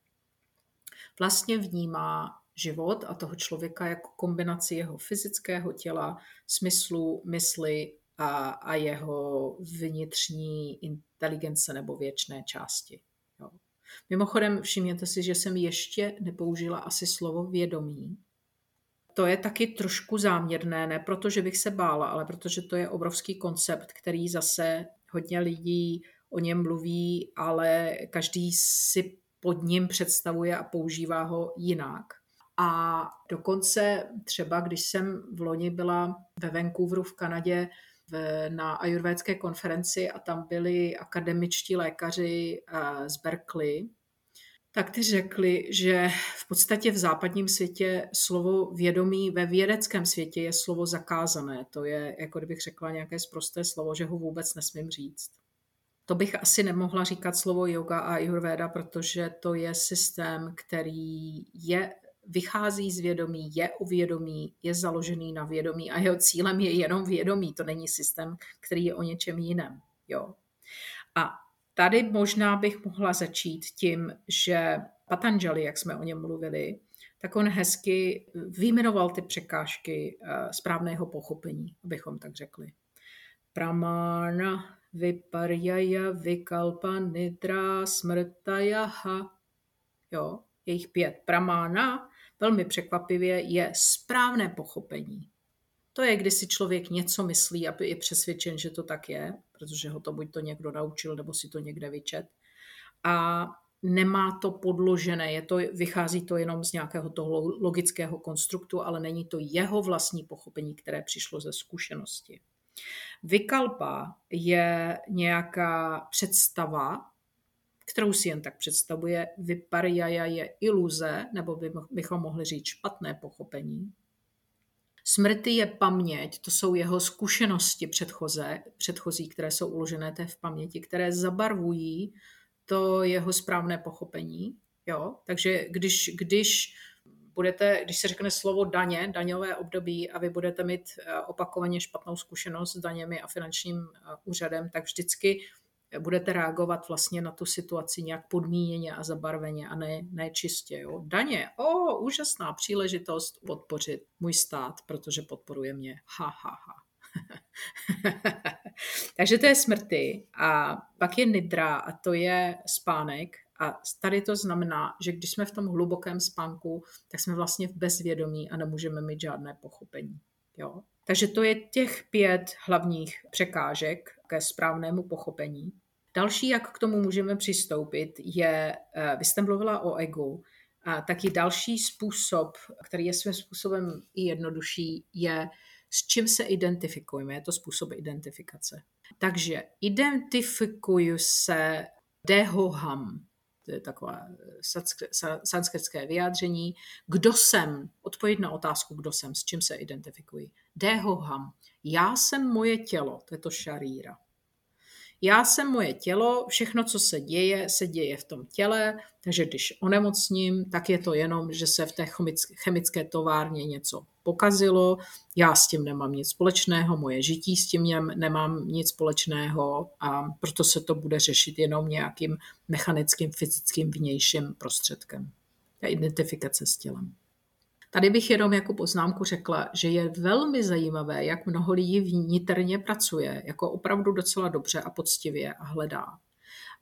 vlastně vnímá život a toho člověka jako kombinaci jeho fyzického těla, smyslu, mysli a, a jeho vnitřní inteligence nebo věčné části. Jo. Mimochodem, všimněte si, že jsem ještě nepoužila asi slovo vědomí. To je taky trošku záměrné, ne protože bych se bála, ale protože to je obrovský koncept, který zase hodně lidí o něm mluví, ale každý si pod ním představuje a používá ho jinak. A dokonce třeba, když jsem v loni byla ve Vancouveru v Kanadě na ajurvédské konferenci a tam byli akademičtí lékaři eh, z Berkeley, tak ty řekli, že v podstatě v západním světě slovo vědomí ve vědeckém světě je slovo zakázané. To je, jako kdybych řekla nějaké zprosté slovo, že ho vůbec nesmím říct. To bych asi nemohla říkat slovo yoga a ayurveda, protože to je systém, který je vychází z vědomí, je u vědomí, je založený na vědomí a jeho cílem je jenom vědomí. To není systém, který je o něčem jiném. Jo. A tady možná bych mohla začít tím, že Patanjali, jak jsme o něm mluvili, tak on hezky vyjmenoval ty překážky eh, správného pochopení, abychom tak řekli. Pramana, viparjaya, vikalpa, nidra, smrtajaha. Jo, jejich pět. Pramána, velmi překvapivě, je správné pochopení. To je, když si člověk něco myslí a je přesvědčen, že to tak je, protože ho to buď to někdo naučil, nebo si to někde vyčet. A nemá to podložené, je to, vychází to jenom z nějakého toho logického konstruktu, ale není to jeho vlastní pochopení, které přišlo ze zkušenosti. Vykalpa je nějaká představa, kterou si jen tak představuje. Vyparjaja je iluze, nebo bychom mohli říct špatné pochopení. Smrty je paměť, to jsou jeho zkušenosti předchoze, předchozí, které jsou uložené té v paměti, které zabarvují to jeho správné pochopení. Jo? Takže když, když budete, když se řekne slovo daně, daňové období a vy budete mít eh, opakovaně špatnou zkušenost s daněmi a finančním eh, úřadem, tak vždycky budete reagovat vlastně na tu situaci nějak podmíněně a zabarveně a ne, ne čistě. Jo. Daně, o, úžasná příležitost podpořit můj stát, protože podporuje mě. Ha, ha, ha. Takže to je smrty a pak je nidra a to je spánek a tady to znamená, že když jsme v tom hlubokém spánku, tak jsme vlastně v bezvědomí a nemůžeme mít žádné pochopení. Jo? Takže to je těch pět hlavních překážek ke správnému pochopení. Další, jak k tomu můžeme přistoupit, je, eh, vy jste mluvila o egu, a taky další způsob, který je svým způsobem i jednodušší, je s čím se identifikujeme. Je to způsob identifikace. Takže identifikuju se dehoham. To je takové sanskritské vyjádření. Kdo jsem? Odpověď na otázku, kdo jsem, s čím se identifikuji. Dehoham. Já jsem moje tělo, to je to šaríra. Já jsem moje tělo, všechno, co se děje, se děje v tom těle, takže když onemocním, tak je to jenom, že se v té chemické továrně něco pokazilo, já s tím nemám nic společného, moje žití s tím nemám nic společného a proto se to bude řešit jenom nějakým mechanickým, fyzickým vnějším prostředkem. Identifikace s tělem. Tady bych jenom jako poznámku řekla, že je velmi zajímavé, jak mnoho lidí vnitřně pracuje, jako opravdu docela dobře a poctivě a hledá.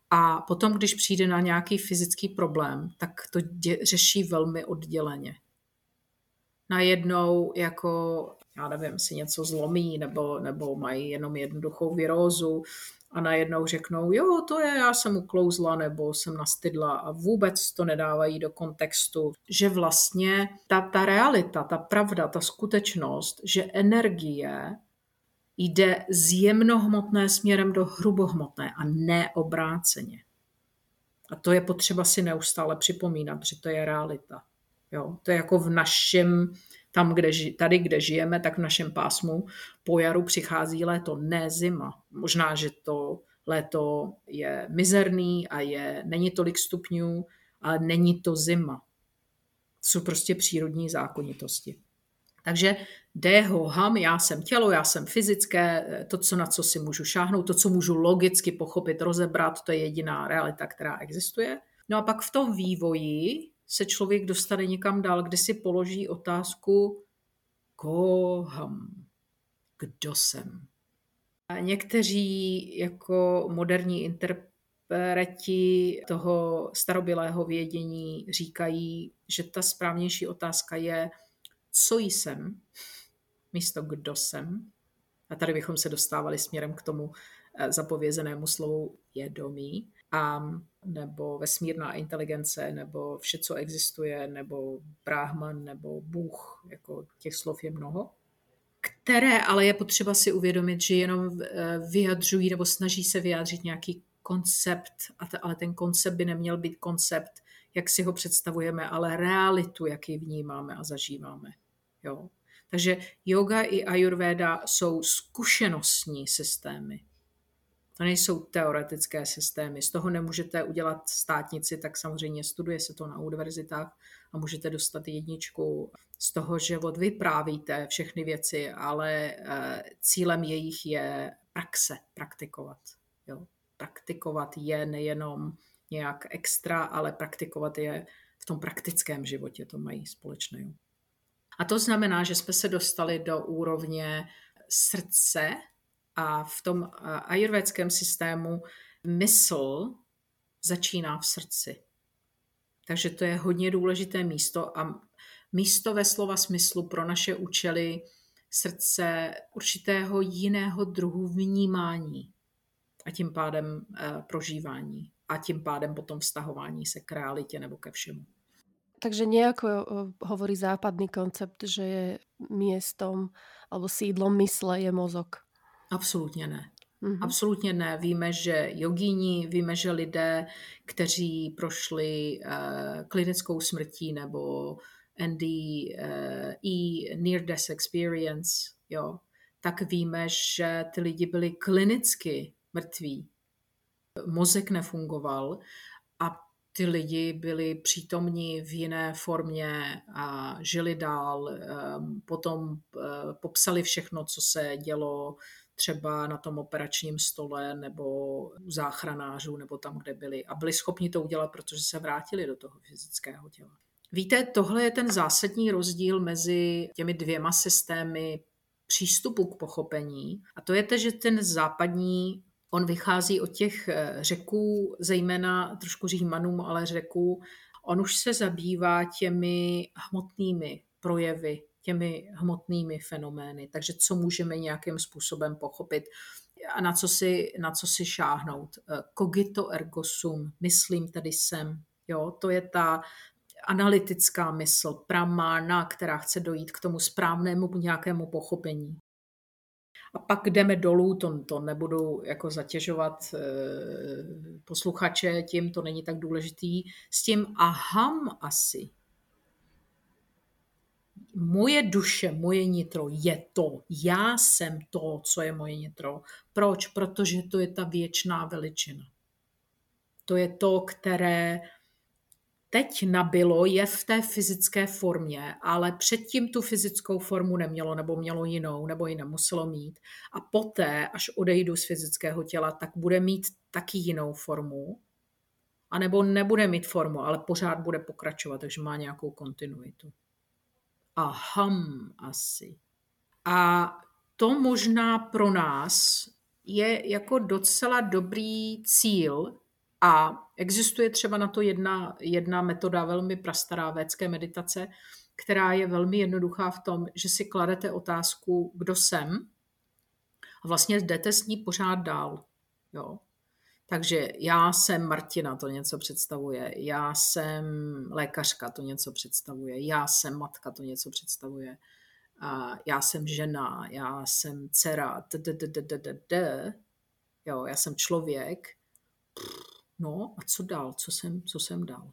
A potom, když přijde na nějaký fyzický problém, tak to dě- řeší velmi odděleně. Najednou jako, já nevím, si něco zlomí nebo, nebo mají jenom jednoduchou virózu a najednou řeknou, jo, to je, já jsem uklouzla nebo jsem nastydla a vůbec to nedávají do kontextu, že vlastně ta, ta realita, ta pravda, ta skutečnost, že energie jde z jemnohmotné směrem do hrubohmotné a ne obráceně. A to je potřeba si neustále připomínat, že to je realita. Jo? To je jako v našem tam, kde, tady, kde žijeme, tak v našem pásmu po jaru přichází léto, ne zima. Možná, že to léto je mizerný a je, není tolik stupňů, ale není to zima. Jsou prostě přírodní zákonitosti. Takže deho, ham, já jsem tělo, já jsem fyzické, to, co na co si můžu šáhnout, to, co můžu logicky pochopit, rozebrat, to je jediná realita, která existuje. No a pak v tom vývoji se člověk dostane někam dál, kde si položí otázku koham, kdo jsem. A někteří jako moderní interpreti toho starobylého vědění říkají, že ta správnější otázka je, co jsem, místo kdo jsem. A tady bychom se dostávali směrem k tomu eh, zapovězenému slovu vědomí a nebo vesmírná inteligence, nebo vše, co existuje, nebo Brahman, nebo Bůh, jako těch slov je mnoho, které ale je potřeba si uvědomit, že jenom eh, vyjadřují nebo snaží se vyjádřit nějaký koncept, ale ten koncept by neměl být koncept, jak si ho představujeme, ale realitu, jak ji vnímáme a zažíváme. Jo? Takže yoga i ayurveda jsou zkušenostní systémy. To nejsou teoretické systémy. Z toho nemůžete udělat státnici, tak samozřejmě studuje se to na univerzitách a můžete dostat jedničku z toho, že odvyprávíte všechny věci, ale eh, cílem jejich je praxe, praktikovat. Jo? praktikovat je nejenom nějak extra, ale praktikovat je v tom praktickém životě, to mají společné. A to znamená, že jsme se dostali do úrovně srdce a v tom ajurvédském systému mysl začíná v srdci. Takže to je hodně důležité místo a místo ve slova smyslu pro naše účely srdce určitého jiného druhu vnímání a tím pádem eh, prožívání a tím pádem potom vztahování se k realitě nebo ke všemu. Takže nejako eh, hovorí západný koncept, že je miestom alebo sídlom mysle je mozog. Absolutně ne. Mm-hmm. Absolutně ne. Víme, že jogíni, víme, že lidé, kteří prošli uh, klinickou smrtí nebo NDE, uh, Near Death Experience, jo, tak víme, že ty lidi byli klinicky mrtví. Mozek nefungoval a ty lidi byli přítomní v jiné formě a žili dál. Ehm, potom eh, popsali všechno, co se dělo třeba na tom operačním stole nebo u záchranářů nebo tam, kde byli. A byli schopni to udělat, protože se vrátili do toho fyzického těla. Víte, tohle je ten zásadní rozdíl mezi těmi dvěma systémy přístupu k pochopení. A to je to, že ten západní, on vychází od těch eh, řeků, zejména trošku římanům, ale řeků, on už se zabývá těmi hmotnými projevy těmi hmotnými fenomény. Takže co můžeme nějakým způsobem pochopit a na co si, na co si šáhnout. Eh, cogito ergo sum, myslím tedy jsem. Jo, to je ta analytická mysl, pramána, která chce dojít k tomu správnému nějakému pochopení. A pak jdeme dolů, to, to nebudu jako zatěžovat e, posluchače tím, to není tak důležitý, s tím aham asi moje duše, moje nitro je to. Já jsem to, co je moje nitro. Proč? Protože to je ta věčná veličina. To je to, které teď nabilo, je v té fyzické formě, ale předtím tu fyzickou formu nemělo, nebo mělo jinou, nebo ji nemuselo mít. A poté, až odejdu z fyzického těla, tak bude mít taky jinou formu, anebo nebude mít formu, ale pořád bude pokračovat, takže má nějakou kontinuitu aham asi. A to možná pro nás je jako docela dobrý cíl a existuje třeba na to jedna, jedna metoda velmi prastará védské meditace, která je velmi jednoduchá v tom, že si kladete otázku, kdo jsem a vlastně jdete s ní pořád dál. Jo? Takže já jsem Martina, to něco představuje. Já jsem lékařka, to něco představuje. Já jsem matka, to něco představuje. Já jsem žena, já jsem dcera, jo, já jsem člověk. No a co dál? Co jsem, co jsem dál?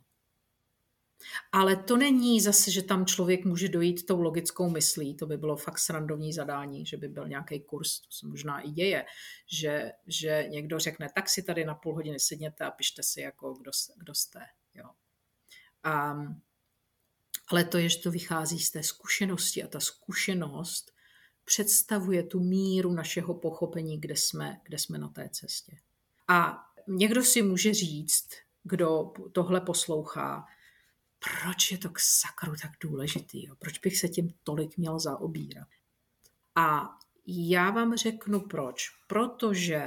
Ale to není zase, že tam člověk může dojít tou logickou myslí, to by bylo fakt srandovní zadání, že by byl nějaký kurz, to se možná i děje, že, že někdo řekne, tak si tady na půl hodiny sedněte a pište si, jako kdo, kdo jste. Jo. A, ale to je, že to vychází z té zkušenosti a ta zkušenost představuje tu míru našeho pochopení, kde jsme, kde jsme na té cestě. A někdo si může říct, kdo tohle poslouchá, proč je to k sakru tak důležitý, jo? proč bych se tím tolik měl zaobírat. A já vám řeknu proč. Protože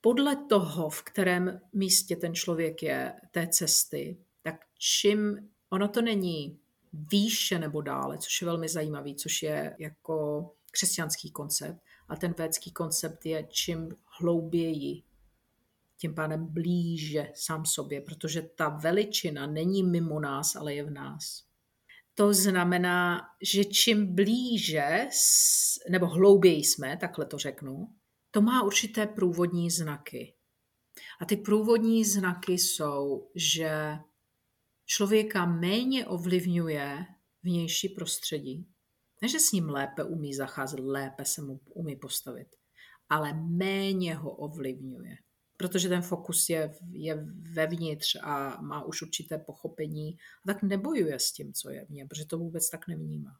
podle toho, v kterém místě ten člověk je, té cesty, tak čím, ono to není výše nebo dále, což je velmi zajímavý, což je jako křesťanský koncept, a ten védský koncept je čím hlouběji tím pádem blíže sám sobě, protože ta veličina není mimo nás, ale je v nás. To znamená, že čím blíže, nebo hlouběji jsme, takhle to řeknu, to má určité průvodní znaky. A ty průvodní znaky jsou, že člověka méně ovlivňuje vnější prostředí. Ne, že s ním lépe umí zacházet, lépe se mu umí postavit, ale méně ho ovlivňuje protože ten fokus je, je vevnitř a má už určité pochopení, tak nebojuje s tím, co je v něm, protože to vůbec tak nevnímá.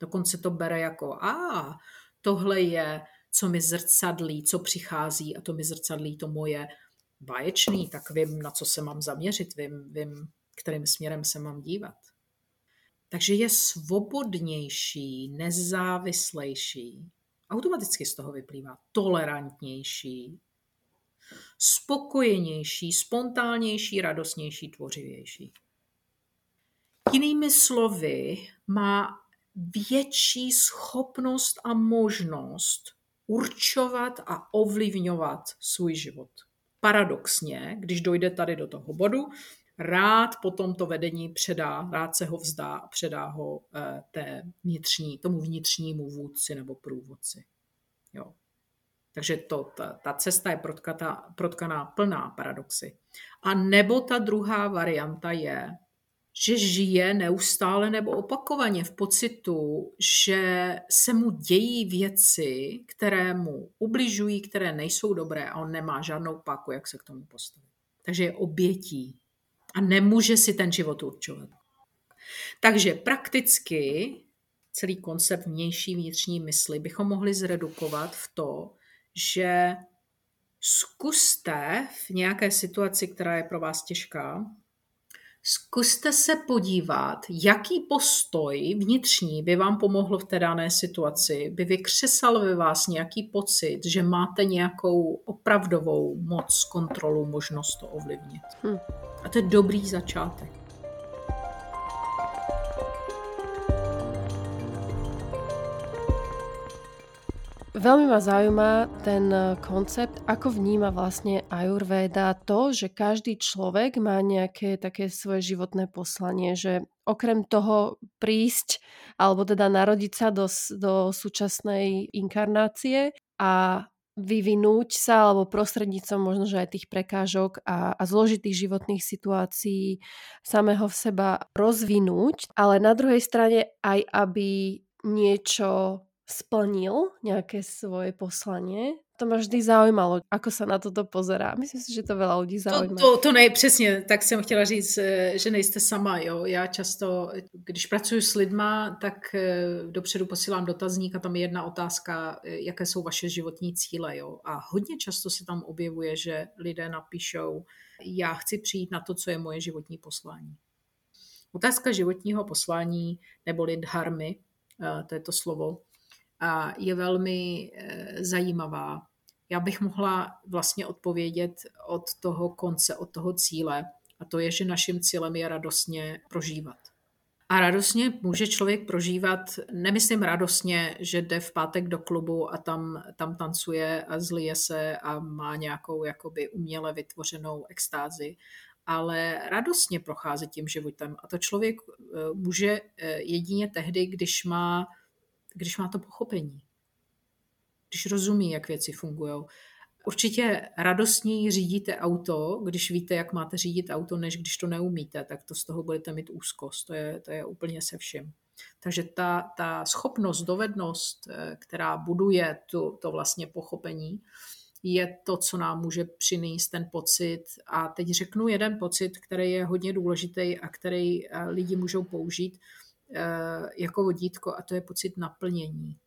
Dokonce to bere jako, a tohle je co mi zrcadlí, co přichází a to mi zrcadlí to moje báječný, tak vím, na co se mám zaměřit, vím, vím, kterým směrem se mám dívat. Takže je svobodnější, nezávislejší, automaticky z toho vyplývá tolerantnější, spokojenější, spontánnější, radostnější, tvořivější. Jinými slovy, má větší schopnost a možnost určovat a ovlivňovat svůj život. Paradoxně, když dojde tady do toho bodu, rád potom to vedení předá, rád se ho vzdá a předá ho eh, té vnitřní, tomu vnitřnímu vůdci nebo průvodci. Jo. Takže to, ta, ta cesta je protkata, protkaná plná paradoxy. A nebo ta druhá varianta je, že žije neustále nebo opakovaně v pocitu, že se mu dějí věci, které mu ubližují, které nejsou dobré a on nemá žádnou páku, jak se k tomu postavit. Takže je obětí a nemůže si ten život určovat. Takže prakticky celý koncept vnější vnitřní mysli bychom mohli zredukovat v to, že zkuste v nějaké situaci, která je pro vás těžká, zkuste se podívat, jaký postoj vnitřní by vám pomohl v té dané situaci, by vykřesal ve vás nějaký pocit, že máte nějakou opravdovou moc, kontrolu, možnost to ovlivnit. Hmm. A to je dobrý začátek. Veľmi ma zaujíma ten eh, koncept, ako vníma vlastne Ayurveda to, že každý človek má nejaké také svoje životné poslanie, že okrem toho prísť alebo teda narodiť sa do, do súčasnej inkarnácie a vyvinúť sa alebo prostredníctvom možno, že aj tých prekážok a, a zložitých životných situácií samého v seba rozvinúť, ale na druhej strane aj aby niečo splnil nejaké svoje poslanie. To ma vždy zaujímalo, ako sa na toto pozerá. Myslím si, že to veľa lidí zaujíma. To, to, to nej, přesně, tak jsem chtěla říct, eh, že nejste sama. Jo. Já často, když pracuji s lidma, tak eh, dopředu posílám dotazník a tam je jedna otázka, eh, jaké jsou vaše životní cíle. Jo. A hodně často se tam objevuje, že lidé napíšou, já chci přijít na to, co je moje životní poslání. Otázka životního poslání, neboli dharmy, to je to slovo, a je velmi eh, zajímavá. Já bych mohla vlastně odpovědět od toho konce, od toho cíle, a to je, že naším cílem je radostně prožívat. A radostně může člověk prožívat, nemyslím radostně, že jde v pátek do klubu a tam, tam tancuje a zlije se a má nějakou jakoby uměle vytvořenou extázi, ale radostně procházet tím životem. A to člověk eh, může eh, jedině tehdy, když má když má to pochopení, když rozumí, jak věci fungují. Určitě radostněji řídíte auto, když víte, jak máte řídit auto, než když to neumíte, tak to z toho budete mít úzkost. To je, to je úplně se vším. Takže ta, ta schopnost, dovednost, eh, která buduje tu, to vlastně pochopení, je to, co nám může přinést ten pocit. A teď řeknu jeden pocit, který je hodně důležitý a který eh, lidi můžou použít. Eh, jako vodítko a to je pocit naplnění.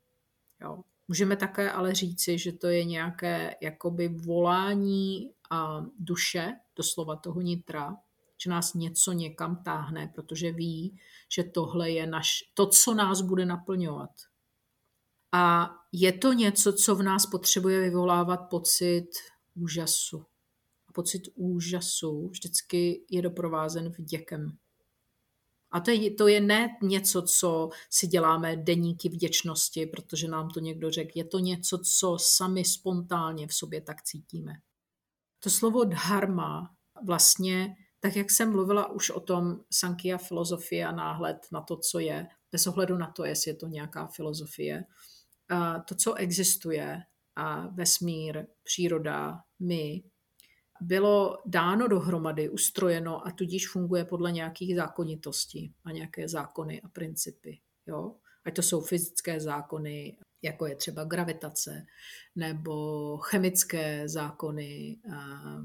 Jo. Můžeme také ale říci, že to je nějaké jakoby volání a duše, doslova toho nitra, že nás něco někam táhne, protože ví, že tohle je naš, to, co nás bude naplňovat. A je to něco, co v nás potřebuje vyvolávat pocit úžasu. A pocit úžasu vždycky je doprovázen vděkem. A to je, to je ne něco, co si děláme deníky vděčnosti, protože nám to někdo řekl. Je to něco, co sami spontánně v sobě tak cítíme. To slovo dharma vlastně, tak jak jsem mluvila už o tom Sankhya filozofie a náhled na to, co je, bez ohledu na to, jestli je to nějaká filozofie, a to, co existuje, a vesmír, příroda, my, bylo dáno dohromady, ustrojeno a tudíž funguje podle nějakých zákonitostí a nějaké zákony a principy. Jo? Ať to jsou fyzické zákony, jako je třeba gravitace, nebo chemické zákony,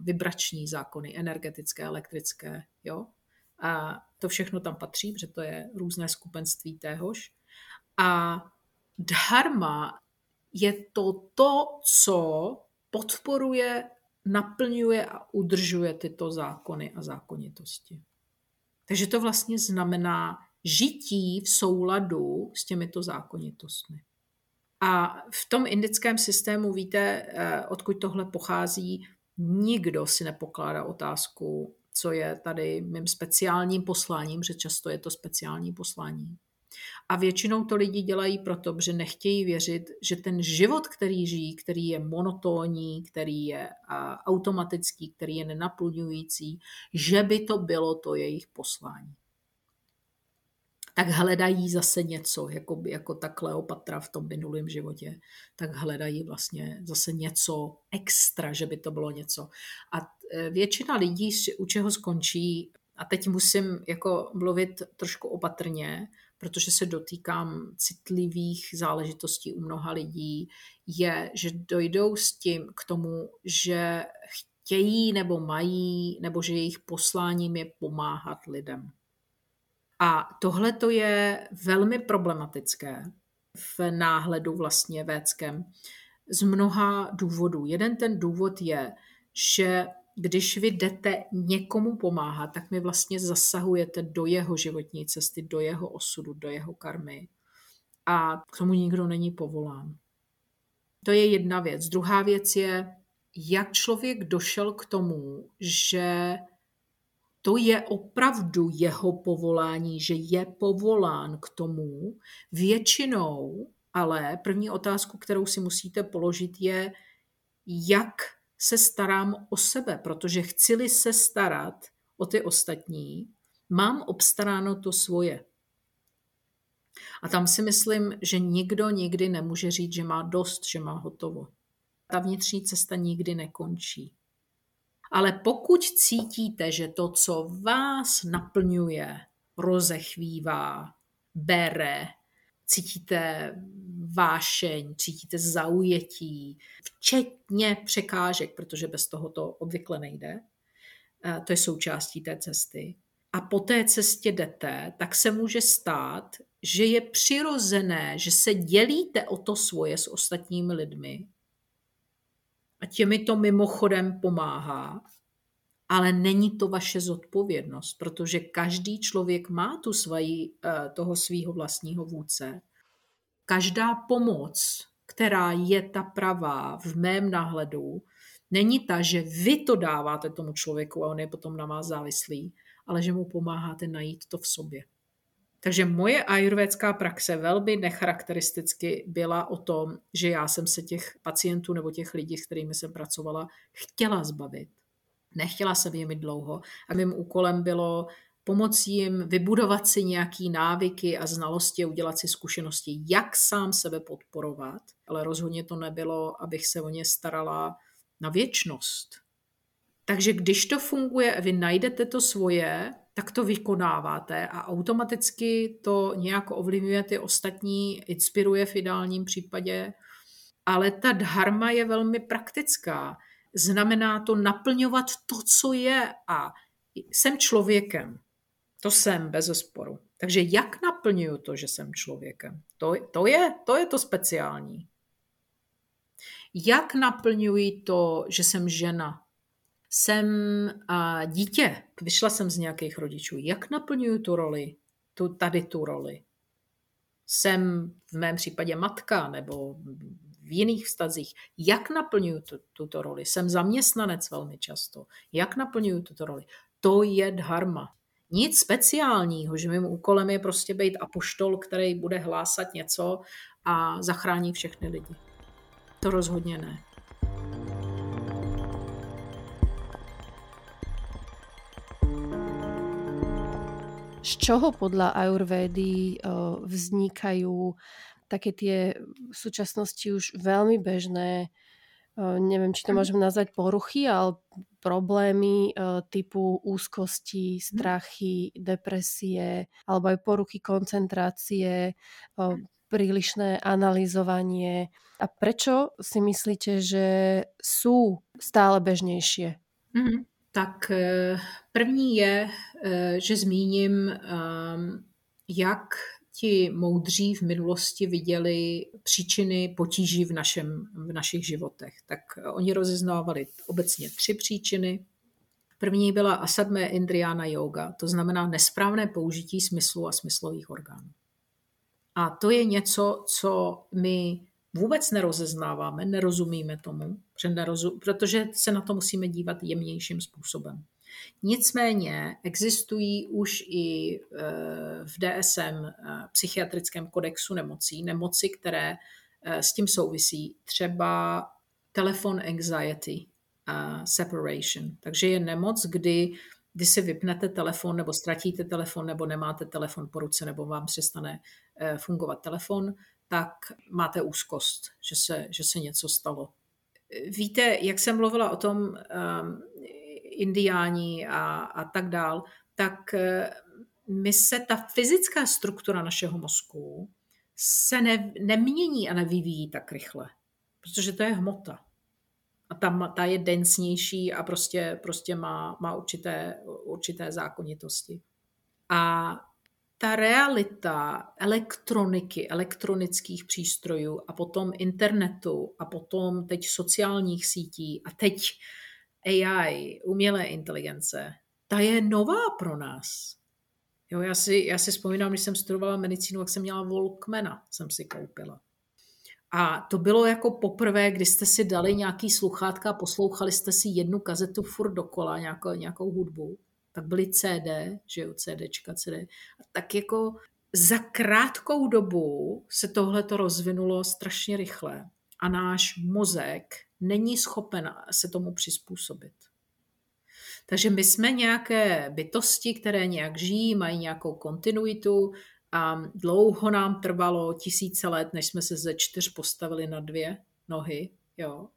vibrační zákony, energetické, elektrické. Jo? A to všechno tam patří, protože to je různé skupenství téhož. A dharma je to to, co podporuje, naplňuje a udržuje tyto zákony a zákonitosti. Takže to vlastně znamená žití v souladu s těmito zákonitostmi. A v tom indickém systému, víte, eh, odkud tohle pochází, nikdo si nepokládá otázku, co je tady mým speciálním posláním, že často je to speciální poslání. A většinou to lidi dělají proto, že nechtějí věřit, že ten život, který žijí, který je monotónní, který je automatický, který je nenaplňující, že by to bylo to jejich poslání tak hledají zase něco, jako, jako ta Kleopatra v tom minulém životě, tak hledají vlastně zase něco extra, že by to bylo něco. A e, většina lidí, u čeho skončí, a teď musím jako mluvit trošku opatrně, protože se dotýkám citlivých záležitostí u mnoha lidí, je, že dojdou s tím k tomu, že chtějí nebo mají, nebo že jejich posláním je pomáhat lidem. A tohle to je velmi problematické v náhledu vlastně védském z mnoha důvodů. Jeden ten důvod je, že když vy jdete někomu pomáhat, tak mi vlastně zasahujete do jeho životní cesty, do jeho osudu, do jeho karmy. A k tomu nikdo není povolán. To je jedna věc. Druhá věc je, jak člověk došel k tomu, že to je opravdu jeho povolání, že je povolán k tomu. Většinou, ale první otázku, kterou si musíte položit, je, jak se starám o sebe, protože chci-li se starat o ty ostatní, mám obstaráno to svoje. A tam si myslím, že nikdo nikdy nemůže říct, že má dost, že má hotovo. Ta vnitřní cesta nikdy nekončí. Ale pokud cítíte, že to, co vás naplňuje, rozechvívá, bere, cítíte vášeň, cítíte zaujetí, včetně překážek, protože bez toho to obvykle nejde. Eh, to je součástí té cesty. A po té cestě jdete, tak se může stát, že je přirozené, že se dělíte o to svoje s ostatními lidmi a těmi to mimochodem pomáhá, ale není to vaše zodpovědnost, protože každý člověk má tu svoji, eh, toho svého vlastního vůdce. Každá pomoc, která je ta pravá v mém náhledu, není ta, že vy to dáváte tomu člověku a on je potom na vás závislý, ale že mu pomáháte najít to v sobě. Takže moje ajurvédská praxe velmi necharakteristicky byla o tom, že já jsem se těch pacientů nebo těch lidí, s kterými jsem pracovala, chtěla zbavit. Nechtěla jsem mít dlouho a mým úkolem bylo pomoci jim vybudovat si nějaký návyky a znalosti, udělat si zkušenosti, jak sám sebe podporovat, ale rozhodně to nebylo, abych se o ně starala na věčnost. Takže když to funguje, vy najdete to svoje, tak to vykonáváte a automaticky to nějak ovlivňuje ty ostatní, inspiruje v ideálním případě. Ale ta dharma je velmi praktická. Znamená to naplňovat to, co je a jsem člověkem. To jsem bez sporu. Takže jak naplňuju to, že jsem člověkem? To, to, je, to je to speciální. Jak naplňuji to, že jsem žena? jsem a, dítě, vyšla jsem z nějakých rodičů, jak naplňuju tu roli, tu, tady tu roli. Jsem v mém případě matka nebo v jiných vztazích. Jak naplňuju tu, tuto roli? Jsem zaměstnanec velmi často. Jak naplňuju tuto roli? To je dharma. Nic speciálního, že mým úkolem je prostě být apoštol, který bude hlásat něco a zachrání všechny lidi. To rozhodně ne. Z čoho podľa Ayurvedy vznikajú také tie v súčasnosti už veľmi bežné, neviem, či to môžem nazvať poruchy, ale problémy typu úzkosti, mhm. strachy, depresie, alebo aj poruchy koncentrácie, prílišné analyzovanie. A prečo si myslíte, že sú stále bežnejšie? Mm-hmm. Tak eh, první je, eh, že zmíním, jak ti moudří v minulosti viděli příčiny potíží v, našem, v našich životech. Tak oni rozeznávali obecně tři příčiny. První byla asadme indriana yoga, to znamená nesprávné použití smyslu a smyslových orgánů. A to je něco, co my vůbec nerozeznáváme, nerozumíme tomu, protože se na to musíme dívat jemnějším způsobem. Nicméně existují už i e, v DSM e, psychiatrickém kodexu nemocí, nemoci, které e, s tím souvisí, třeba telefon anxiety separation. Takže je nemoc, kdy, kdy si vypnete telefon nebo ztratíte telefon nebo nemáte telefon po ruce nebo vám přestane fungovat telefon, tak máte úzkost, že se, že se něco stalo. Víte, jak jsem mluvila o tom, um, indiáni a, a tak dál, tak eh, my se, ta fyzická struktura našeho mozku se ne, nemění a nevyvíjí tak rychle, protože to je hmota. A ta, ta je densnější a prostě, prostě má, má určité, určité zákonitosti. A ta realita elektroniky, elektronických přístrojů a potom internetu a potom teď sociálních sítí a teď AI, umělé inteligence, ta je nová pro nás. Jo, já, si, já si vzpomínám, když jsem studovala medicínu, jak jsem měla Volkmana, jsem si koupila. A to bylo jako poprvé, kdy jste si dali nějaký sluchátka a poslouchali jste si jednu kazetu furt dokola, nějakou, nějakou hudbu. Tak byly CD, že jo, CDčka, CD. A tak jako za krátkou dobu se tohle to rozvinulo strašně rychle. A náš mozek není schopen se tomu přizpůsobit. Takže my jsme nějaké bytosti, které nějak žijí, mají nějakou kontinuitu a dlouho nám trvalo tisíce let, než jsme se ze čtyř postavili na dvě nohy. Jo.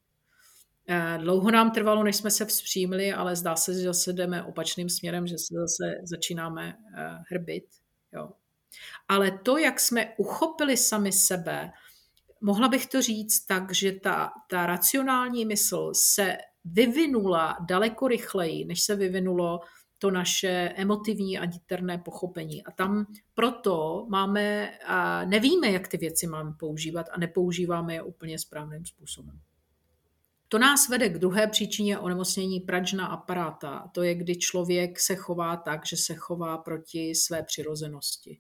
Dlouho nám trvalo, než jsme se vzpřímili, ale zdá se, že zase jdeme opačným směrem, že se zase začínáme eh, hrbit. Jo. Ale to, jak jsme uchopili sami sebe mohla bych to říct tak, že ta, ta racionální mysl se vyvinula daleko rychleji, než se vyvinulo to naše emotivní a diterné pochopení. A tam proto máme, a nevíme, jak ty věci máme používat a nepoužíváme je úplně správným způsobem. To nás vede k druhé příčině onemocnění pražna aparáta. To je, kdy člověk se chová tak, že se chová proti své přirozenosti.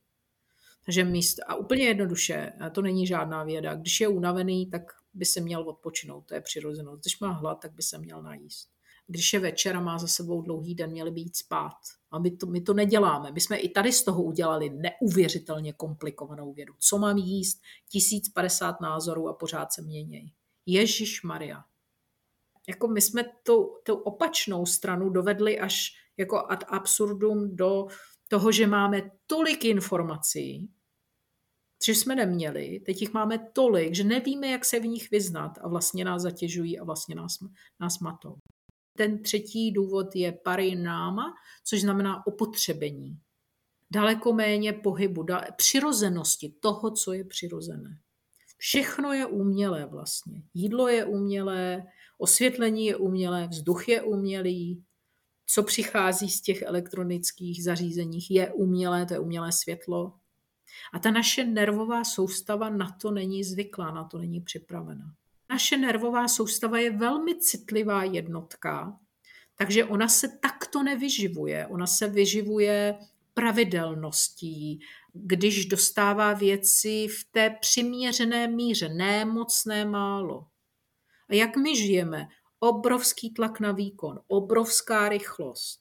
Takže míst, a úplně jednoduše, to není žádná věda. Když je unavený, tak by se měl odpočinout, to je přirozenost. Když má hlad, tak by se měl najíst. Když je večer a má za sebou dlouhý den, měli by jít spát. A my to, my to neděláme. My jsme i tady z toho udělali neuvěřitelně komplikovanou vědu. Co mám jíst? 1050 názorů a pořád se měnějí. Ježíš Maria. Jako my jsme tu, tu opačnou stranu dovedli až jako ad absurdum do toho, že máme tolik informací, že jsme neměli, teď jich máme tolik, že nevíme, jak se v nich vyznat a vlastně nás zatěžují a vlastně nás, nás matou. Ten třetí důvod je parináma, což znamená opotřebení. Daleko méně pohybu, přirozenosti toho, co je přirozené. Všechno je umělé vlastně. Jídlo je umělé, osvětlení je umělé, vzduch je umělý, co přichází z těch elektronických zařízeních, je umělé, to je umělé světlo. A ta naše nervová soustava na to není zvyklá, na to není připravena. Naše nervová soustava je velmi citlivá jednotka, takže ona se takto nevyživuje. Ona se vyživuje pravidelností, když dostává věci v té přiměřené míře, ne moc, ne málo. A jak my žijeme? Obrovský tlak na výkon, obrovská rychlost.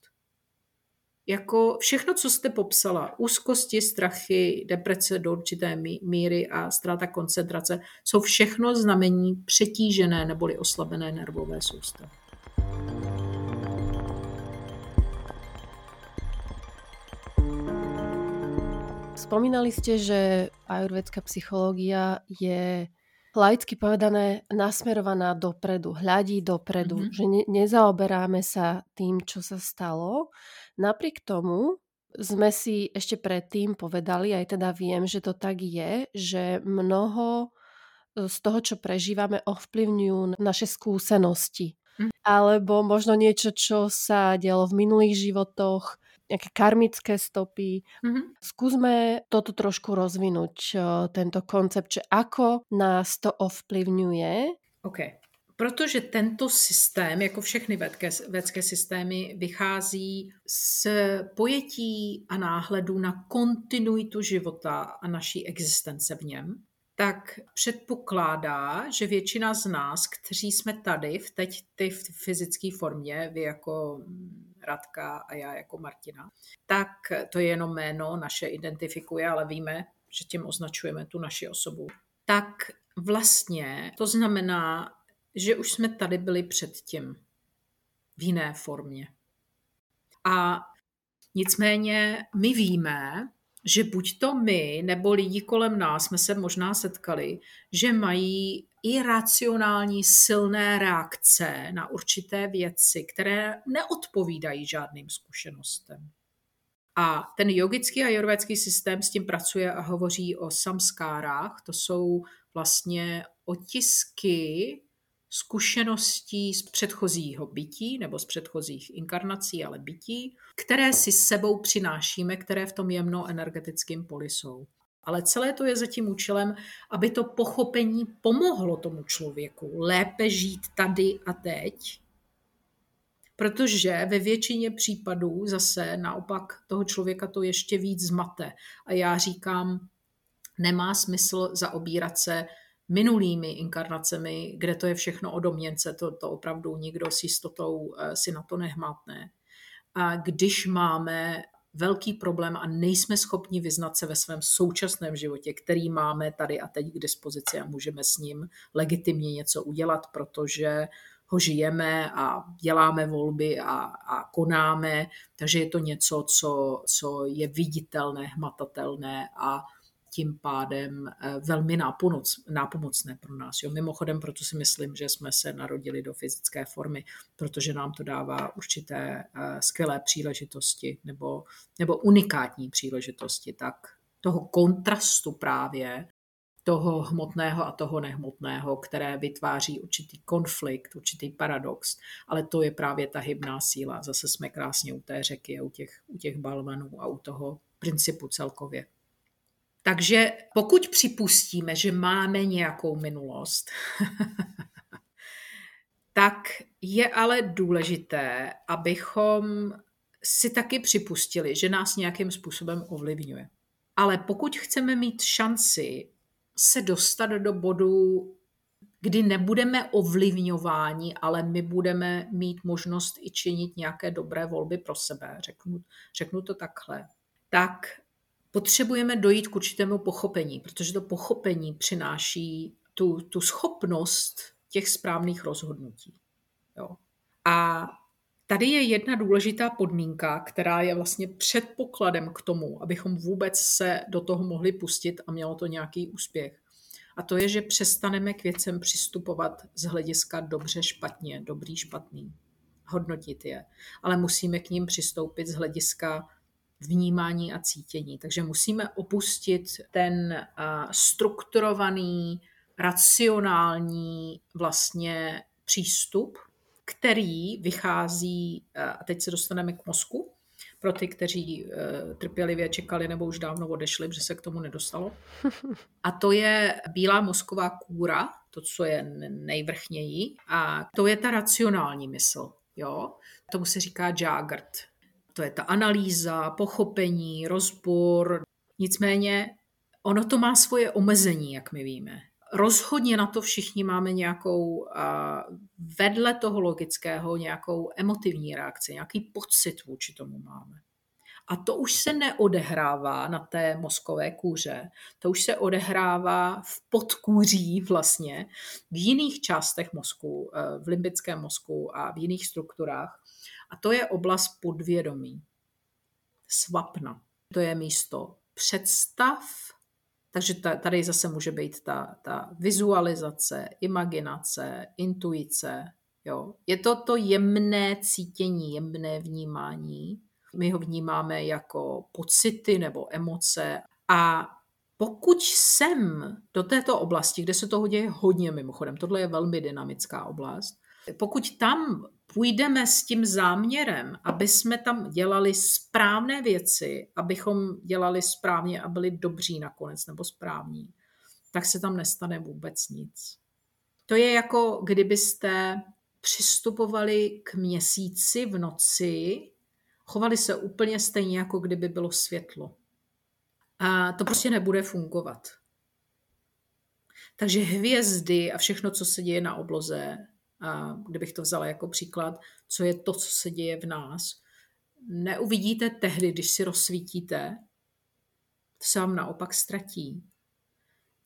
Jako všechno, co jste popsala, úzkosti, strachy, deprese do určité míry a ztráta koncentrace, jsou všechno znamení přetížené neboli oslabené nervové soustavy. Spomínali ste, že ajurvedská psychológia je laicky povedané nasmerovaná dopredu, hľadí dopredu, mm-hmm. že ne, nezaoberáme sa tým, čo sa stalo. Napriek tomu sme si ešte predtým povedali, aj teda viem, že to tak je, že mnoho e, z toho, čo prežívame, ovplyvňujú naše skúsenosti. Mm. Alebo možno niečo, čo sa dialo v minulých životoch, nejaké karmické stopy. Mm-hmm. Skúsme toto trošku rozvinúť, tento koncept, že ako nás to ovplyvňuje. OK. Protože tento systém, jako všechny vědské, vědské systémy, vychází z pojetí a náhledu na kontinuitu života a naší existence v něm, tak předpokládá, že většina z nás, kteří jsme tady v teď ty v fyzické formě, vy jako Radka a já jako Martina, tak to je jenom jméno, naše identifikuje, ale víme, že tím označujeme tu naši osobu. Tak vlastně to znamená, že už jsme tady byli předtím v jiné formě. A nicméně my víme, že buď to my nebo lidi kolem nás jsme se možná setkali, že mají iracionální silné reakce na určité věci, které neodpovídají žádným zkušenostem. A ten jogický a jurvédský systém s tím pracuje a hovoří o samskárách. To jsou vlastně otisky zkušeností z předchozího bytí nebo z předchozích inkarnací, ale bytí, které si sebou přinášíme, které v tom jemno-energetickém poli jsou. Ale celé to je za tím účelem, aby to pochopení pomohlo tomu člověku lépe žít tady a teď, protože ve většině případů zase naopak toho člověka to ještě víc zmate. A já říkám, nemá smysl zaobírat se minulými inkarnacemi, kde to je všechno o domněnce, to, to opravdu nikdo s jistotou eh, si na to nehmátne. A když máme velký problém a nejsme schopni vyznat se ve svém současném životě, který máme tady a teď k dispozici a můžeme s ním legitimně něco udělat, protože ho žijeme a děláme volby a, a konáme, takže je to něco, co, co je viditelné, hmatatelné a tím pádem eh, velmi nápomoc, nápomocné pro nás. Jo. Mimochodem, proto si myslím, že jsme se narodili do fyzické formy, protože nám to dává určité eh, skvělé příležitosti nebo, nebo unikátní příležitosti. Tak toho kontrastu právě toho hmotného a toho nehmotného, které vytváří určitý konflikt, určitý paradox, ale to je právě ta hybná síla. Zase jsme krásně u té řeky u těch, u těch balvanů a u toho principu celkově. Takže pokud připustíme, že máme nějakou minulost, tak je ale důležité, abychom si taky připustili, že nás nějakým způsobem ovlivňuje. Ale pokud chceme mít šanci se dostat do bodu, kdy nebudeme ovlivňováni, ale my budeme mít možnost i činit nějaké dobré volby pro sebe, řeknu, řeknu to takhle, tak potřebujeme dojít k určitému pochopení, protože to pochopení přináší tu, tu schopnost těch správných rozhodnutí. Jo. A tady je jedna důležitá podmínka, která je vlastně předpokladem k tomu, abychom vůbec se do toho mohli pustit a mělo to nějaký úspěch. A to je, že přestaneme k věcem přistupovat z hlediska dobře, špatně, dobrý, špatný. Hodnotit je. Ale musíme k ním přistoupit z hlediska vnímání a cítění. Takže musíme opustit ten strukturovaný, racionální vlastně přístup, který vychází, a teď se dostaneme k mozku, pro ty, kteří uh, trpělivě čekali nebo už dávno odešli, že se k tomu nedostalo. A to je bílá mozková kůra, to, co je nejvrchněji, a to je ta racionální mysl. Jo? Tomu se říká jagert. To je ta analýza, pochopení, rozbor. Nicméně ono to má svoje omezení, jak my víme. Rozhodně na to všichni máme nějakou vedle toho logického nějakou emotivní reakci, nějaký pocit vůči tomu máme. A to už se neodehrává na té mozkové kůře, to už se odehrává v podkůří vlastně, v jiných částech mozku, e, v limbickém mozku a v jiných strukturách. A to je oblast podvědomí. Svapna. To je místo představ, takže tady zase může být ta, ta vizualizace, imaginace, intuice. Jo. Je to to jemné cítění, jemné vnímání. My ho vnímáme jako pocity nebo emoce. A pokud jsem do této oblasti, kde se toho děje hodně mimochodem, tohle je velmi dynamická oblast, pokud tam půjdeme s tím záměrem, aby jsme tam dělali správné věci, abychom dělali správně a byli dobří nakonec nebo správní, tak se tam nestane vůbec nic. To je jako kdybyste přistupovali k měsíci v noci, chovali se úplně stejně, jako kdyby bylo světlo. A to prostě nebude fungovat. Takže hvězdy a všechno, co se děje na obloze, a kdybych to vzala jako příklad, co je to, co se děje v nás, neuvidíte tehdy, když si rozsvítíte, to se vám naopak ztratí.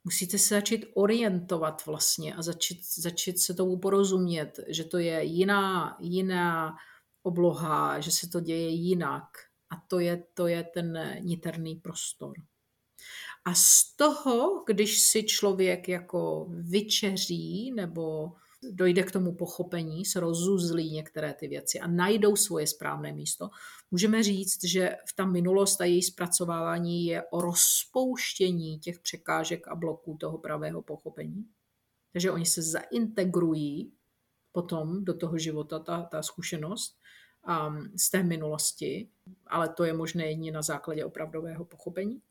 Musíte se začít orientovat vlastně a začít, začít se tomu porozumět, že to je jiná, jiná obloha, že se to děje jinak. A to je, to je ten niterný prostor. A z toho, když si člověk jako vyčeří nebo dojde k tomu pochopení, se rozuzlí některé ty věci a najdou svoje správné místo, můžeme říct, že v ta minulost a její zpracovávání je o rozpouštění těch překážek a bloků toho pravého pochopení. Takže oni se zaintegrují potom do toho života, ta, ta zkušenost um, z té minulosti, ale to je možné jedině na základě opravdového pochopení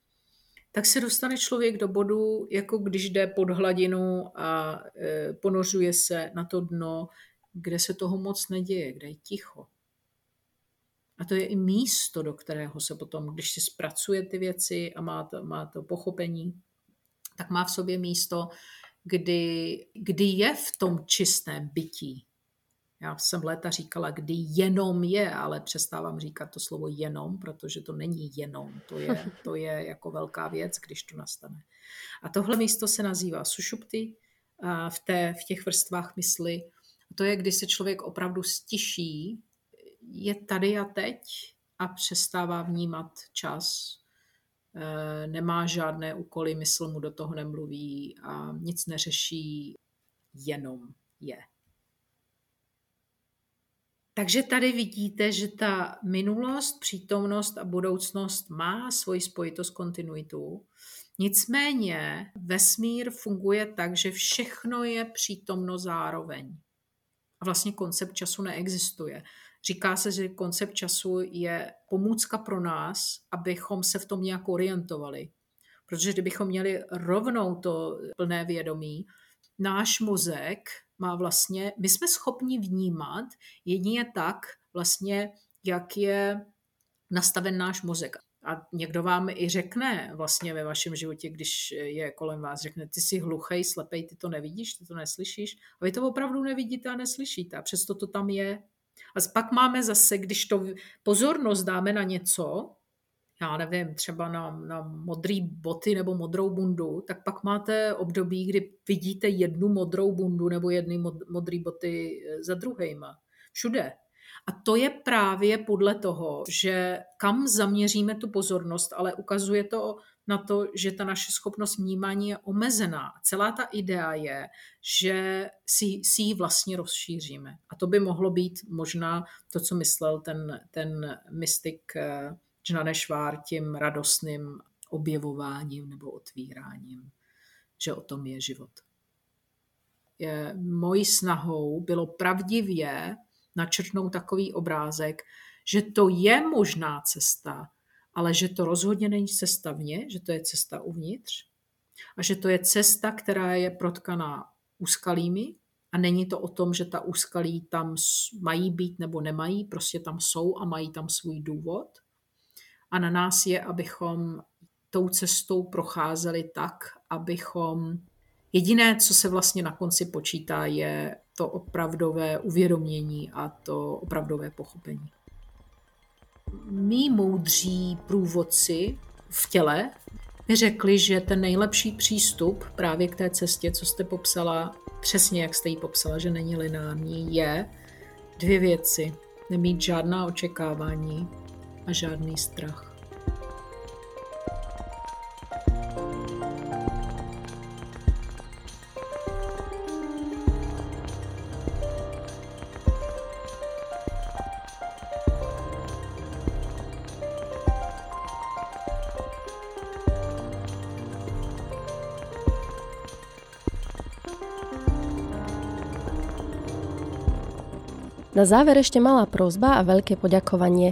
tak se dostane člověk do bodu, jako když jde pod hladinu a e, ponořuje se na to dno, kde se toho moc neděje, kde je ticho. A to je i místo, do kterého se potom, když si zpracuje ty věci a má to, má to pochopení, tak má v sobě místo, kdy, kdy je v tom čistém bytí. Já jsem léta říkala, kdy jenom je, ale přestávám říkat to slovo jenom, protože to není jenom. To je, to je jako velká věc, když to nastane. A tohle místo se nazývá sušupty v, té, v těch vrstvách mysli. To je, kdy se člověk opravdu stiší, je tady a teď a přestává vnímat čas, e, nemá žádné úkoly, mysl mu do toho nemluví a nic neřeší, jenom je. Takže tady vidíte, že ta minulost, přítomnost a budoucnost má svoji spojitost kontinuitu. Nicméně vesmír funguje tak, že všechno je přítomno zároveň. A vlastně koncept času neexistuje. Říká se, že koncept času je pomůcka pro nás, abychom se v tom nějak orientovali. Protože kdybychom měli rovnou to plné vědomí, náš mozek má vlastně, my jsme schopni vnímat jedině tak vlastně, jak je nastaven náš mozek. A někdo vám i řekne vlastně ve vašem životě, když je kolem vás, řekne, ty jsi hluchej, slepej, ty to nevidíš, ty to neslyšíš. A vy to opravdu nevidíte a neslyšíte. A přesto to tam je. A pak máme zase, když to pozornost dáme na něco, já nevím, třeba na, na modrý boty nebo modrou bundu, tak pak máte období, kdy vidíte jednu modrou bundu nebo jedny mod, modré boty eh, za druhýma. Všude. A to je právě podle toho, že kam zaměříme tu pozornost, ale ukazuje to na to, že ta naše schopnost vnímání je omezená. Celá ta idea je, že si, si ji vlastně rozšíříme. A to by mohlo být možná to, co myslel ten, ten mystik eh, Džnanešvár tím radostným objevováním nebo otvíráním, že o tom je život. Je, mojí snahou bylo pravdivě načrtnout takový obrázek, že to je možná cesta, ale že to rozhodně není cesta vně, že to je cesta uvnitř a že to je cesta, která je protkaná úskalými a není to o tom, že ta úskalí tam mají být nebo nemají, prostě tam jsou a mají tam svůj důvod – a na nás je, abychom tou cestou procházeli tak, abychom jediné, co se vlastně na konci počítá, je to opravdové uvědomění a to opravdové pochopení. Mí moudří průvodci v těle mi řekli, že ten nejlepší přístup právě k té cestě, co jste popsala, přesně jak jste ji popsala, že není lineární, je dvě věci. Nemít žádná očekávání a žádný strach. Na záver ešte malá prozba a veľké poďakovanie.